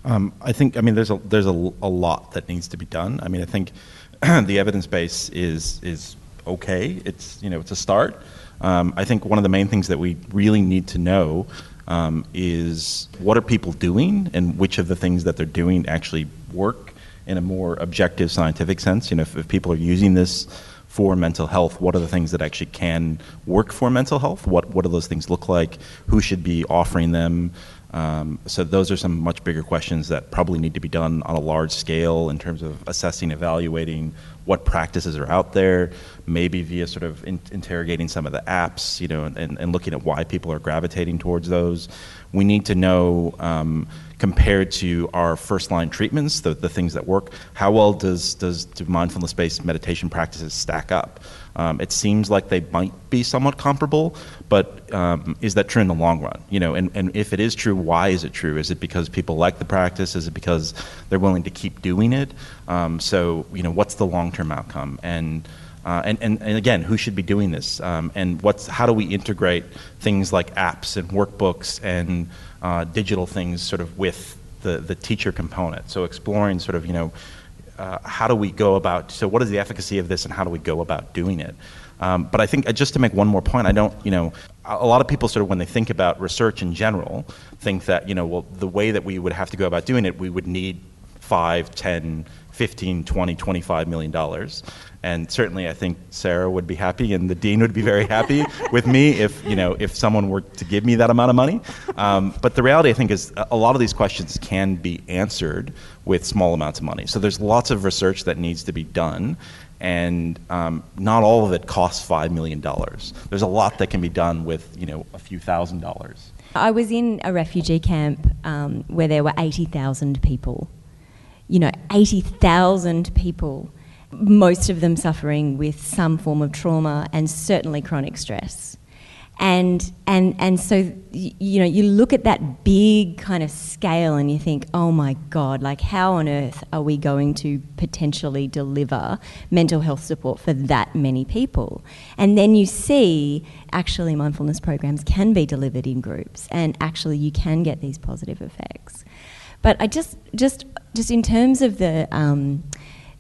Um, I think, I mean, there's a there's a, a lot that needs to be done. I mean, I think the evidence base is is okay. It's you know, it's a start. Um, I think one of the main things that we really need to know um, is what are people doing and which of the things that they're doing actually work in a more objective scientific sense. You know, if, if people are using this for mental health, what are the things that actually can work for mental health? What what do those things look like? Who should be offering them? Um, so those are some much bigger questions that probably need to be done on a large scale in terms of assessing, evaluating what practices are out there, maybe via sort of in, interrogating some of the apps, you know, and, and, looking at why people are gravitating towards those. We need to know, um, compared to our first line treatments, the, the things that work, how well does, does do mindfulness based meditation practices stack up? Um, it seems like they might be somewhat comparable, but um, is that true in the long run? You know, and, and if it is true, why is it true? Is it because people like the practice? Is it because they're willing to keep doing it? Um, so, you know, what's the long term outcome? And uh, and, and, and again, who should be doing this? Um, and what's, how do we integrate things like apps and workbooks and uh, digital things sort of with the, the teacher component? So exploring sort of, you know, uh, how do we go about, so what is the efficacy of this and how do we go about doing it? Um, but I think uh, just to make one more point, I don't, you know, a lot of people sort of when they think about research in general, think that, you know, well, the way that we would have to go about doing it, we would need 5, 10, 15, 20, 25 million dollars. And certainly I think Sarah would be happy and the dean would be very happy with me if, you know, if someone were to give me that amount of money. Um, but the reality I think is a lot of these questions can be answered with small amounts of money. So there's lots of research that needs to be done and um, not all of it costs $5 million. There's a lot that can be done with, you know, a few thousand dollars. I was in a refugee camp um, where there were 80,000 people you know, 80,000 people, most of them suffering with some form of trauma and certainly chronic stress. And, and, and so, you know, you look at that big kind of scale and you think, oh my God, like how on earth are we going to potentially deliver mental health support for that many people? And then you see actually mindfulness programs can be delivered in groups and actually you can get these positive effects. But I just, just, just in terms of the, um,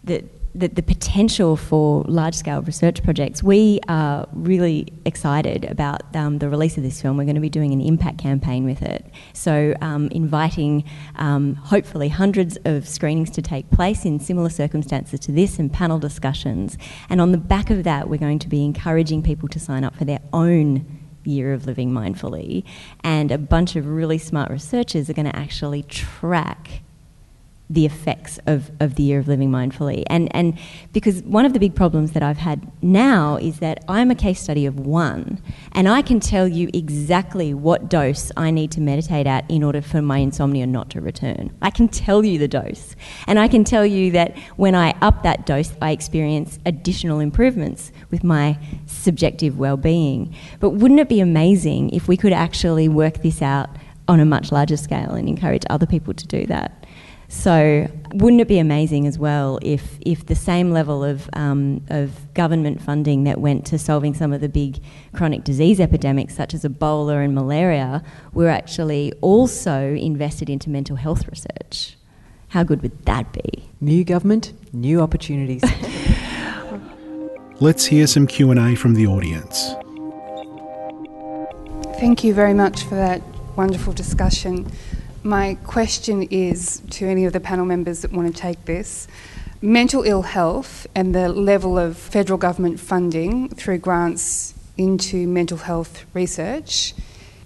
the, the, the, potential for large scale research projects, we are really excited about um, the release of this film. We're going to be doing an impact campaign with it. So, um, inviting um, hopefully hundreds of screenings to take place in similar circumstances to this and panel discussions. And on the back of that, we're going to be encouraging people to sign up for their own year of living mindfully, and a bunch of really smart researchers are going to actually track the effects of, of the year of living mindfully. And, and because one of the big problems that I've had now is that I'm a case study of one, and I can tell you exactly what dose I need to meditate at in order for my insomnia not to return. I can tell you the dose. And I can tell you that when I up that dose, I experience additional improvements with my subjective well being. But wouldn't it be amazing if we could actually work this out on a much larger scale and encourage other people to do that? So, wouldn't it be amazing as well if, if the same level of, um, of government funding that went to solving some of the big chronic disease epidemics, such as Ebola and malaria, were actually also invested into mental health research? How good would that be? New government, new opportunities. Let's hear some Q&A from the audience. Thank you very much for that wonderful discussion. My question is to any of the panel members that want to take this mental ill health and the level of federal government funding through grants into mental health research.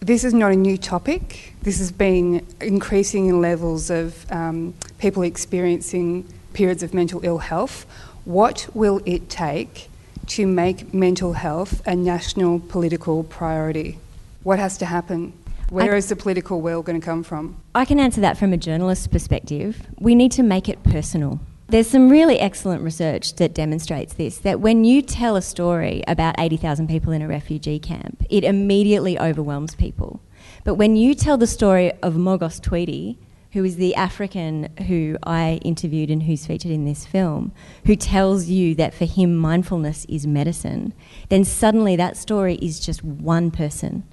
This is not a new topic. This has been increasing in levels of um, people experiencing periods of mental ill health. What will it take to make mental health a national political priority? What has to happen? Where I- is the political will going to come from? I can answer that from a journalist's perspective. We need to make it personal. There's some really excellent research that demonstrates this that when you tell a story about 80,000 people in a refugee camp, it immediately overwhelms people. But when you tell the story of Mogos Tweedy, who is the African who I interviewed and who's featured in this film, who tells you that for him mindfulness is medicine, then suddenly that story is just one person.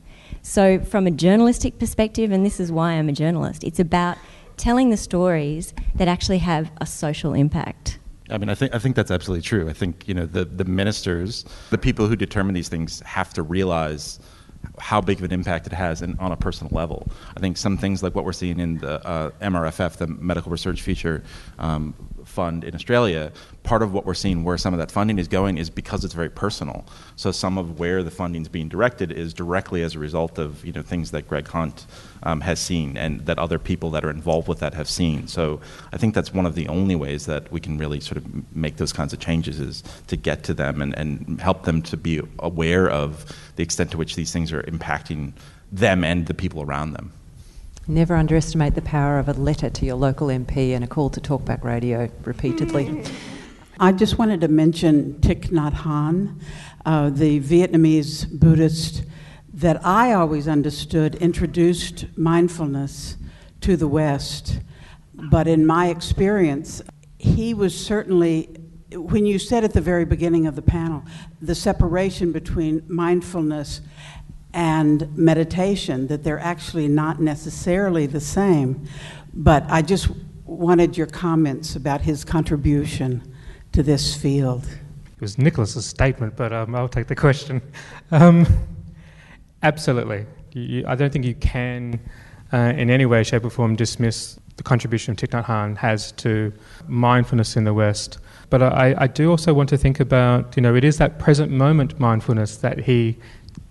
So, from a journalistic perspective, and this is why I'm a journalist, it's about telling the stories that actually have a social impact. I mean, I think I think that's absolutely true. I think you know the the ministers, the people who determine these things, have to realize how big of an impact it has and on a personal level. I think some things like what we're seeing in the uh, MRFF, the Medical Research Future um, Fund in Australia, part of what we're seeing where some of that funding is going is because it's very personal. So some of where the funding is being directed is directly as a result of you know things that Greg Hunt um, has seen and that other people that are involved with that have seen. So I think that's one of the only ways that we can really sort of make those kinds of changes is to get to them and, and help them to be aware of the extent to which these things are impacting them and the people around them. Never underestimate the power of a letter to your local MP and a call to talkback radio repeatedly. I just wanted to mention Thich Nhat Hanh, uh, the Vietnamese Buddhist that I always understood introduced mindfulness to the West. But in my experience, he was certainly, when you said at the very beginning of the panel, the separation between mindfulness and meditation, that they're actually not necessarily the same. But I just wanted your comments about his contribution to this field. It was Nicholas's statement, but um, I'll take the question. Um, absolutely. You, I don't think you can, uh, in any way, shape, or form, dismiss the contribution Thich Nhat Hanh has to mindfulness in the West. But I, I do also want to think about, you know, it is that present moment mindfulness that he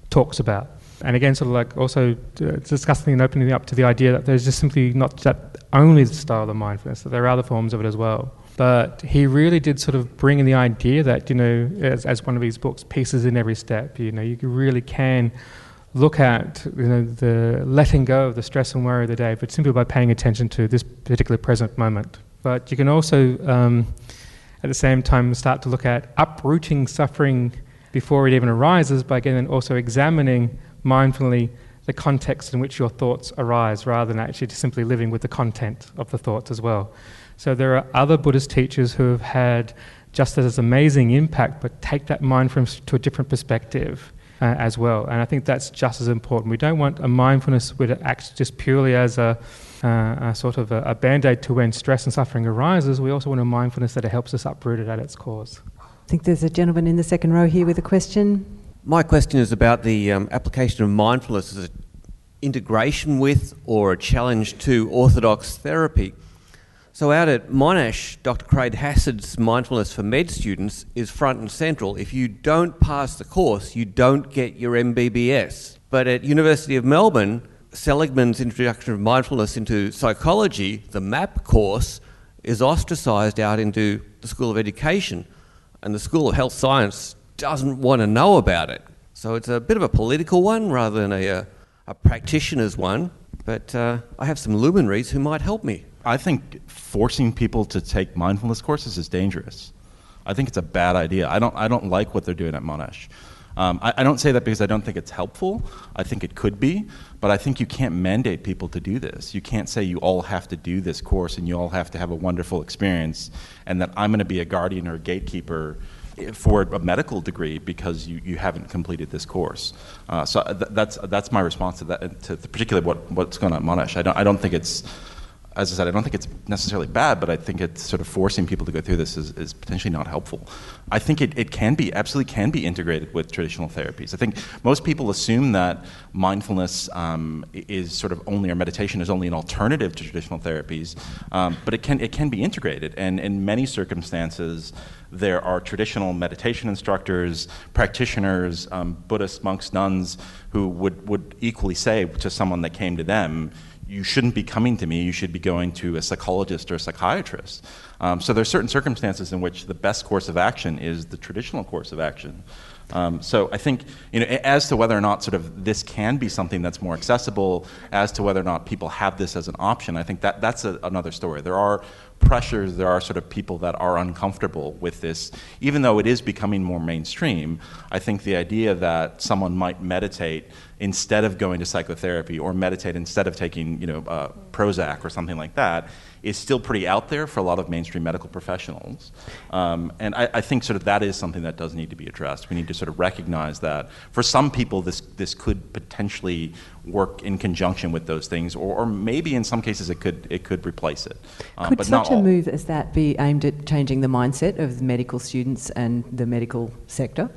talks about. And again, sort of like also uh, discussing and opening up to the idea that there's just simply not that only the style of mindfulness, that there are other forms of it as well. But he really did sort of bring in the idea that, you know, as, as one of his books, Pieces in Every Step, you know, you really can look at you know, the letting go of the stress and worry of the day, but simply by paying attention to this particular present moment. But you can also, um, at the same time, start to look at uprooting suffering before it even arises by again also examining mindfully the context in which your thoughts arise rather than actually just simply living with the content of the thoughts as well. So there are other Buddhist teachers who have had just as amazing impact, but take that mindfulness to a different perspective uh, as well. And I think that's just as important. We don't want a mindfulness which acts just purely as a, uh, a sort of a, a band aid to when stress and suffering arises. We also want a mindfulness that helps us uproot it at its cause. I think there's a gentleman in the second row here with a question. My question is about the um, application of mindfulness as an integration with or a challenge to orthodox therapy. So, out at Monash, Dr. Craig Hassed's Mindfulness for Med students is front and central. If you don't pass the course, you don't get your MBBS. But at University of Melbourne, Seligman's Introduction of Mindfulness into Psychology, the MAP course, is ostracised out into the School of Education, and the School of Health Science doesn't want to know about it. So it's a bit of a political one rather than a, a, a practitioner's one. But uh, I have some luminaries who might help me. I think forcing people to take mindfulness courses is dangerous. I think it's a bad idea. I don't, I don't like what they're doing at Monash. Um, I, I, don't say that because I don't think it's helpful. I think it could be, but I think you can't mandate people to do this. You can't say you all have to do this course and you all have to have a wonderful experience, and that I'm going to be a guardian or a gatekeeper for a medical degree because you, you haven't completed this course. Uh, so th- that's that's my response to that, to particularly what, what's going on at Monash. I don't I don't think it's as I said, I don't think it's necessarily bad, but I think it's sort of forcing people to go through this is, is potentially not helpful. I think it, it can be, absolutely can be integrated with traditional therapies. I think most people assume that mindfulness um, is sort of only, or meditation is only an alternative to traditional therapies, um, but it can, it can be integrated. And in many circumstances, there are traditional meditation instructors, practitioners, um, Buddhists, monks, nuns, who would, would equally say to someone that came to them, you shouldn't be coming to me, you should be going to a psychologist or a psychiatrist. Um, so there are certain circumstances in which the best course of action is the traditional course of action. Um, so I think, you know, as to whether or not sort of this can be something that's more accessible, as to whether or not people have this as an option, I think that that's a, another story. There are pressures, there are sort of people that are uncomfortable with this, even though it is becoming more mainstream. I think the idea that someone might meditate instead of going to psychotherapy or meditate instead of taking, you know, uh, Prozac or something like that is still pretty out there for a lot of mainstream medical professionals. Um, and I, I, think sort of that is something that does need to be addressed. We need to sort of recognize that for some people, this, this could potentially work in conjunction with those things, or, or maybe in some cases it could, it could replace it. Um, could such a move as that be aimed at changing the mindset of medical students and the medical sector?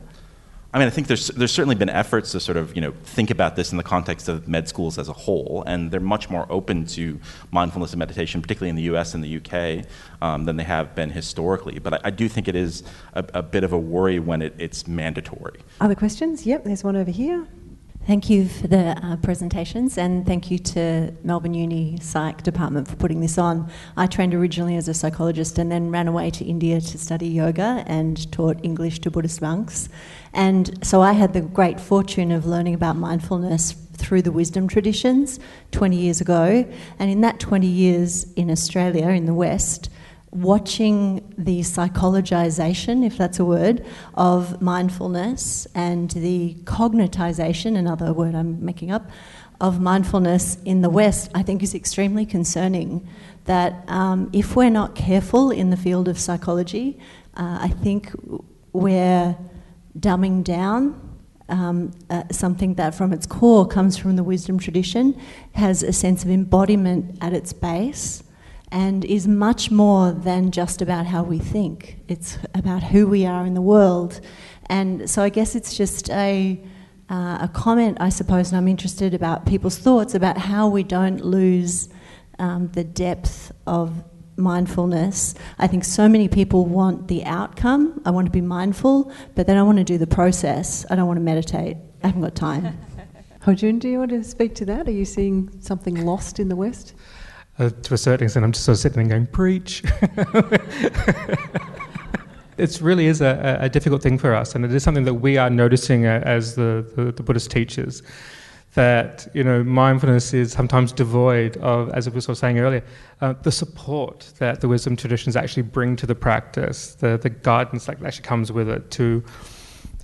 I mean, I think there's there's certainly been efforts to sort of you know think about this in the context of med schools as a whole, and they're much more open to mindfulness and meditation, particularly in the U.S. and the U.K. Um, than they have been historically. But I, I do think it is a, a, bit of a worry when it, it's mandatory. Other questions? Yep, there's one over here. Thank you for the uh, presentations and thank you to Melbourne Uni Psych Department for putting this on. I trained originally as a psychologist and then ran away to India to study yoga and taught English to Buddhist monks. And so I had the great fortune of learning about mindfulness through the wisdom traditions 20 years ago. And in that 20 years in Australia, in the West, watching the psychologization, if that's a word, of mindfulness and the cognitization, another word I'm making up, of mindfulness in the West, I think is extremely concerning. That um, if we're not careful in the field of psychology, uh, I think we're dumbing down um, uh, something that from its core comes from the wisdom tradition, has a sense of embodiment at its base, and is much more than just about how we think. It's about who we are in the world. And so I guess it's just a, uh, a comment, I suppose, and I'm interested about people's thoughts about how we don't lose um, the depth of mindfulness. I think so many people want the outcome. I want to be mindful, but then I want to do the process. I don't want to meditate. I haven't got time. Hojun, do you want to speak to that? Are you seeing something lost in the West? Uh, to a certain extent, I'm just sort of sitting there going, preach. it really is a, a, difficult thing for us, and it is something that we are noticing uh, as the, the, the Buddhist teachers. That you know, mindfulness is sometimes devoid of, as I was saying earlier, uh, the support that the wisdom traditions actually bring to the practice, the, the guidance that actually comes with it to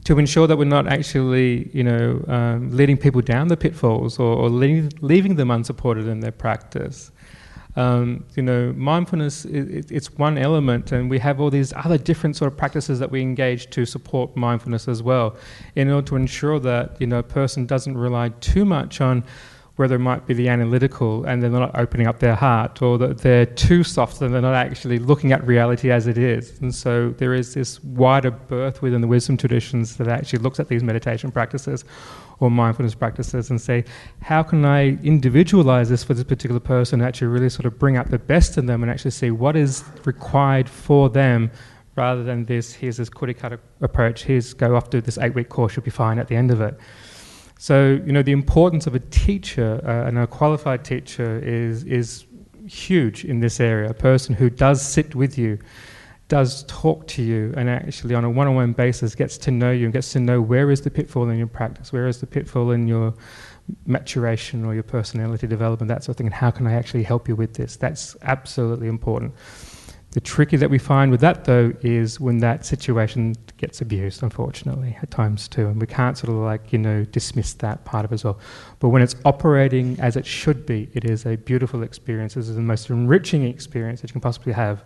to ensure that we're not actually, you know, um, leading people down the pitfalls or, or leaving them unsupported in their practice. Um, you know, mindfulness it, it's one element, and we have all these other different sort of practices that we engage to support mindfulness as well, in order to ensure that you know a person doesn't rely too much on whether it might be the analytical and they're not opening up their heart, or that they're too soft and they're not actually looking at reality as it is. And so there is this wider birth within the wisdom traditions that actually looks at these meditation practices or mindfulness practices and say, how can I individualize this for this particular person, actually really sort of bring out the best in them and actually see what is required for them rather than this, here's this cookie cutter approach, here's go off, do this eight week course, you'll be fine at the end of it. So, you know, the importance of a teacher uh, and a qualified teacher is, is huge in this area, a person who does sit with you does talk to you and actually on a one-on-one basis gets to know you and gets to know where is the pitfall in your practice, where is the pitfall in your maturation or your personality development, that sort of thing, and how can I actually help you with this? That's absolutely important. The tricky that we find with that though is when that situation gets abused, unfortunately, at times too, and we can't sort of like, you know, dismiss that part of it as well. But when it's operating as it should be, it is a beautiful experience. This is the most enriching experience that you can possibly have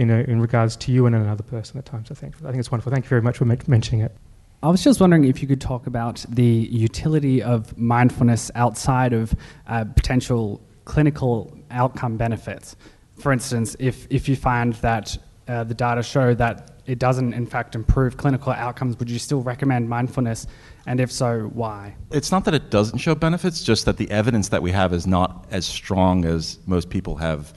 you know, in regards to you and another person at times. I think I think it's wonderful. Thank you very much for mentioning it. I was just wondering if you could talk about the utility of mindfulness outside of uh, potential clinical outcome benefits. For instance, if, if you find that uh, the data show that it doesn't, in fact, improve clinical outcomes, would you still recommend mindfulness? And if so, why? It's not that it doesn't show benefits, just that the evidence that we have is not as strong as most people have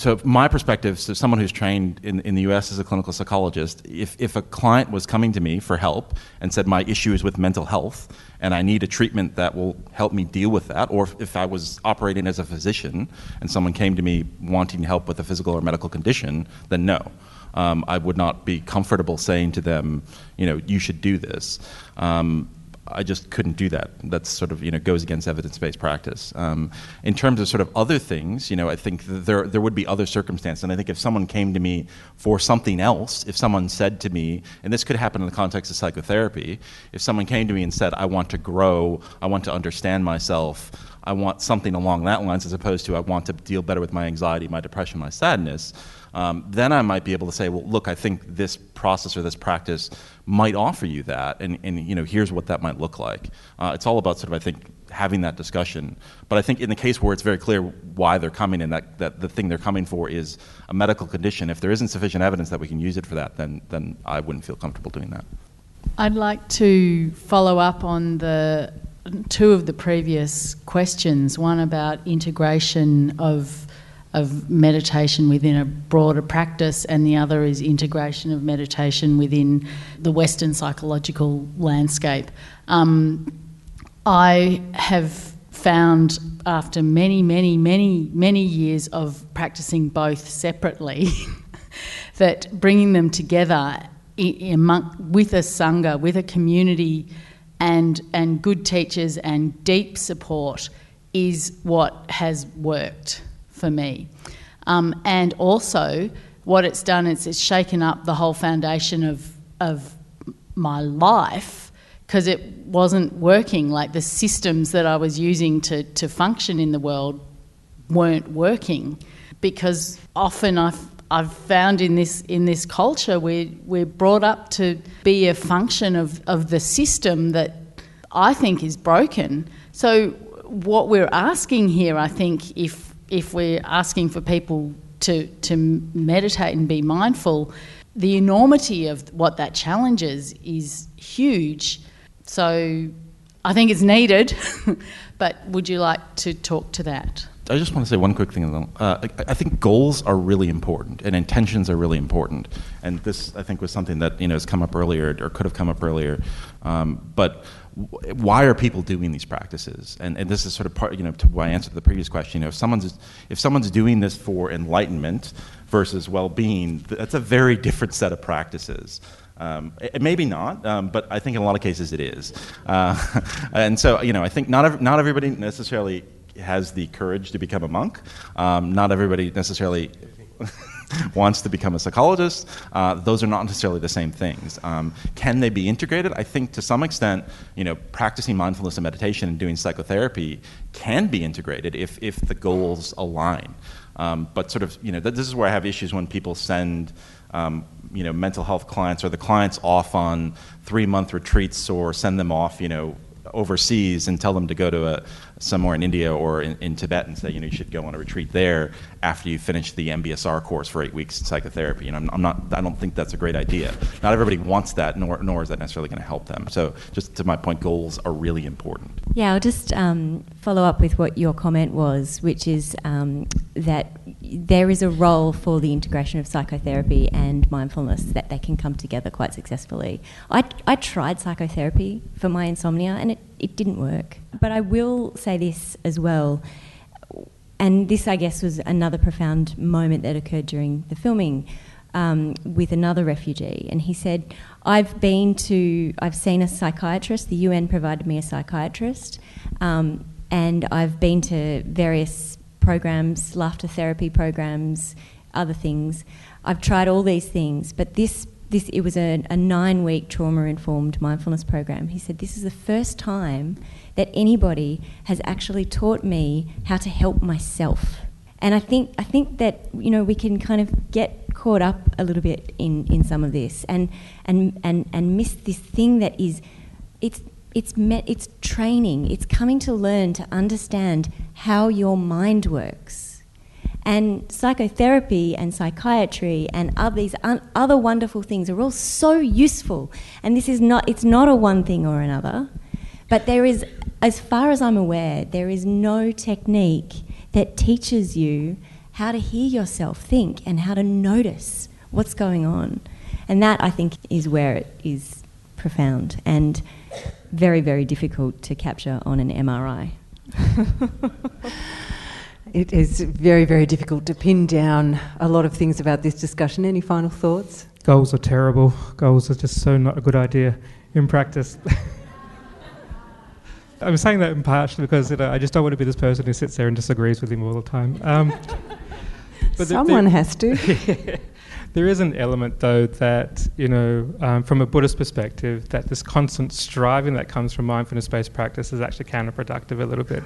so my perspective, so someone who's trained in, in the US as a clinical psychologist, if, if a client was coming to me for help and said my issue is with mental health and I need a treatment that will help me deal with that, or if, if I was operating as a physician and someone came to me wanting help with a physical or medical condition, then no. Um, I would not be comfortable saying to them, you know, you should do this. Um, I just couldn't do that. That's sort of you know goes against evidence-based practice. Um, in terms of sort of other things, you know, I think there there would be other circumstances, and I think if someone came to me for something else, if someone said to me, and this could happen in the context of psychotherapy, if someone came to me and said, "I want to grow, I want to understand myself, I want something along that lines," as opposed to "I want to deal better with my anxiety, my depression, my sadness." Um, then I might be able to say, well, look, I think this process or this practice might offer you that, and, and you know, here's what that might look like. Uh, it's all about sort of, I think, having that discussion. But I think in the case where it's very clear why they're coming and that, that the thing they're coming for is a medical condition, if there isn't sufficient evidence that we can use it for that, then, then I wouldn't feel comfortable doing that. I'd like to follow up on the two of the previous questions one about integration of of meditation within a broader practice, and the other is integration of meditation within the Western psychological landscape. Um, I have found after many, many, many, many years of practicing both separately that bringing them together with a sangha, with a community, and and good teachers and deep support is what has worked for me. Um, and also, what it's done is it's shaken up the whole foundation of, of my life because it wasn't working. Like the systems that I was using to, to function in the world weren't working because often I've, I've found in this, in this culture we're, we're brought up to be a function of, of the system that I think is broken. So, what we're asking here, I think, if if we're asking for people to, to meditate and be mindful, the enormity of what that challenges is huge. So I think it's needed, but would you like to talk to that? I just want to say one quick thing. Uh, I, think goals are really important and intentions are really important. And this, I think, was something that you know has come up earlier or could have come up earlier. Um, but why are people doing these practices? And, and this is sort of part, you know, to why I answered the previous question. You know, if someone's if someone's doing this for enlightenment versus well-being, that's a very different set of practices. Um, it, maybe not, um, but I think in a lot of cases it is. Uh, and so, you know, I think not ev- not everybody necessarily has the courage to become a monk. Um, not everybody necessarily. wants to become a psychologist. Uh, those are not necessarily the same things. Um, can they be integrated? I think to some extent, you know, practicing mindfulness and meditation and doing psychotherapy can be integrated if, if the goals align. Um, but sort of, you know, th- this is where I have issues when people send, um, you know, mental health clients or the clients off on three month retreats or send them off, you know, overseas and tell them to go to a, somewhere in India or in, in, Tibet and say, you know, you should go on a retreat there after you finish the MBSR course for eight weeks in psychotherapy. And I'm, I'm not, I don't think that's a great idea. Not everybody wants that, nor, nor is that necessarily going to help them. So, just to my point, goals are really important. Yeah, I'll just um, follow up with what your comment was, which is um, that there is a role for the integration of psychotherapy and mindfulness that they can come together quite successfully. I, I tried psychotherapy for my insomnia and it, it didn't work. But I will say this as well, and this, I guess, was another profound moment that occurred during the filming. Um, with another refugee, and he said, "I've been to, I've seen a psychiatrist. The UN provided me a psychiatrist, um, and I've been to various programs, laughter therapy programs, other things. I've tried all these things, but this this it was a, a nine week trauma informed mindfulness program. He said this is the first time that anybody has actually taught me how to help myself. And I think I think that you know we can kind of get caught up a little bit in, in some of this and and, and and miss this thing that is it's it's it's training. It's coming to learn to understand how your mind works. And psychotherapy and psychiatry and other, these un- other wonderful things are all so useful. And this is not, it's not a one thing or another. But there is, as far as I'm aware, there is no technique that teaches you how to hear yourself think and how to notice what's going on. And that, I think, is where it is profound and very, very difficult to capture on an MRI. it is very, very difficult to pin down a lot of things about this discussion. Any final thoughts? Goals are terrible. Goals are just so not a good idea in practice. I'm saying that impartially because you know, I just don't want to be this person who sits there and disagrees with him all the time. Um, but Someone there, has to. There is an element, though, that you know, um, from a Buddhist perspective, that this constant striving that comes from mindfulness-based practice is actually counterproductive a little bit.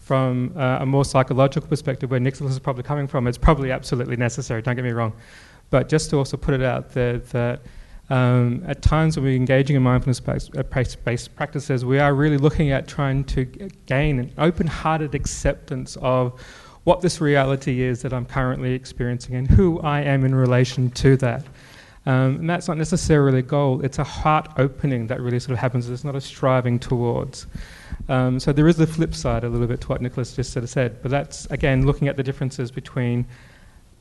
From uh, a more psychological perspective, where Nicholas is probably coming from, it's probably absolutely necessary. Don't get me wrong, but just to also put it out there that um, at times when we're engaging in mindfulness-based uh, practices, we are really looking at trying to gain an open-hearted acceptance of what this reality is that I'm currently experiencing and who I am in relation to that. Um, and that's not necessarily a goal, it's a heart opening that really sort of happens. It's not a striving towards. Um, so there is the flip side a little bit to what Nicholas just sort of said, but that's again looking at the differences between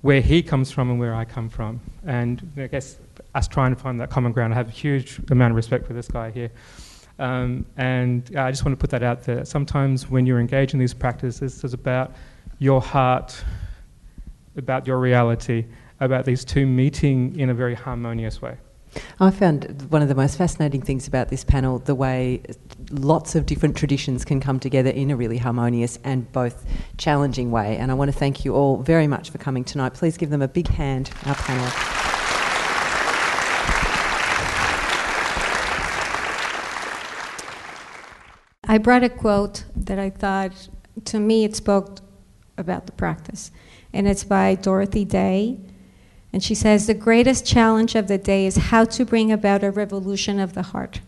where he comes from and where I come from. And I guess us trying to find that common ground. I have a huge amount of respect for this guy here. Um, and uh, I just want to put that out there. Sometimes when you're engaged in these practices, it's about your heart, about your reality, about these two meeting in a very harmonious way. I found one of the most fascinating things about this panel the way lots of different traditions can come together in a really harmonious and both challenging way. And I want to thank you all very much for coming tonight. Please give them a big hand, our panel. I brought a quote that I thought, to me, it spoke about the practice. And it's by Dorothy Day. And she says, The greatest challenge of the day is how to bring about a revolution of the heart.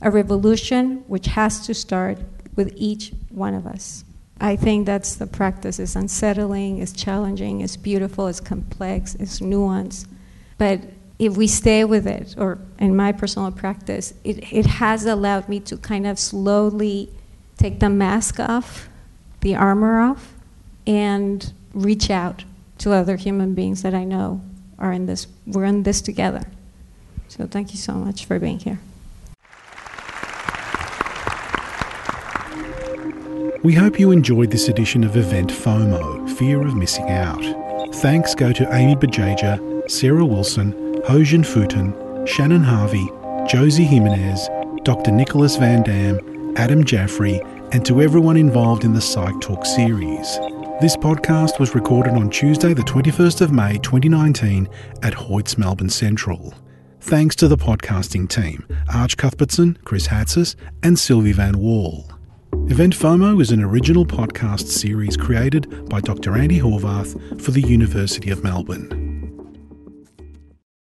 A revolution which has to start with each one of us. I think that's the practice. It's unsettling, it's challenging, it's beautiful, it's complex, it's nuanced. But if we stay with it, or in my personal practice, it, it has allowed me to kind of slowly take the mask off, the armor off, and reach out to other human beings that I know are in this, we're in this together. So thank you so much for being here. We hope you enjoyed this edition of Event FOMO, Fear of Missing Out. Thanks go to Amy Bugeja, Sarah Wilson, Hojun Futen, Shannon Harvey, Jossy Jimenez, Dr. Nicholas Van Dam, Adam Jaffrey, and to everyone involved in the Psych Talk series. This podcast was recorded on Tuesday, the 21st of May 2019 at Hoyts Melbourne Central. Thanks to the podcasting team, Arch Cuthbertson, Chris Hatzis, and Silvi Vann-Wall. Event FOMO is an original podcast series created by Dr. Andi Horvath for the University of Melbourne.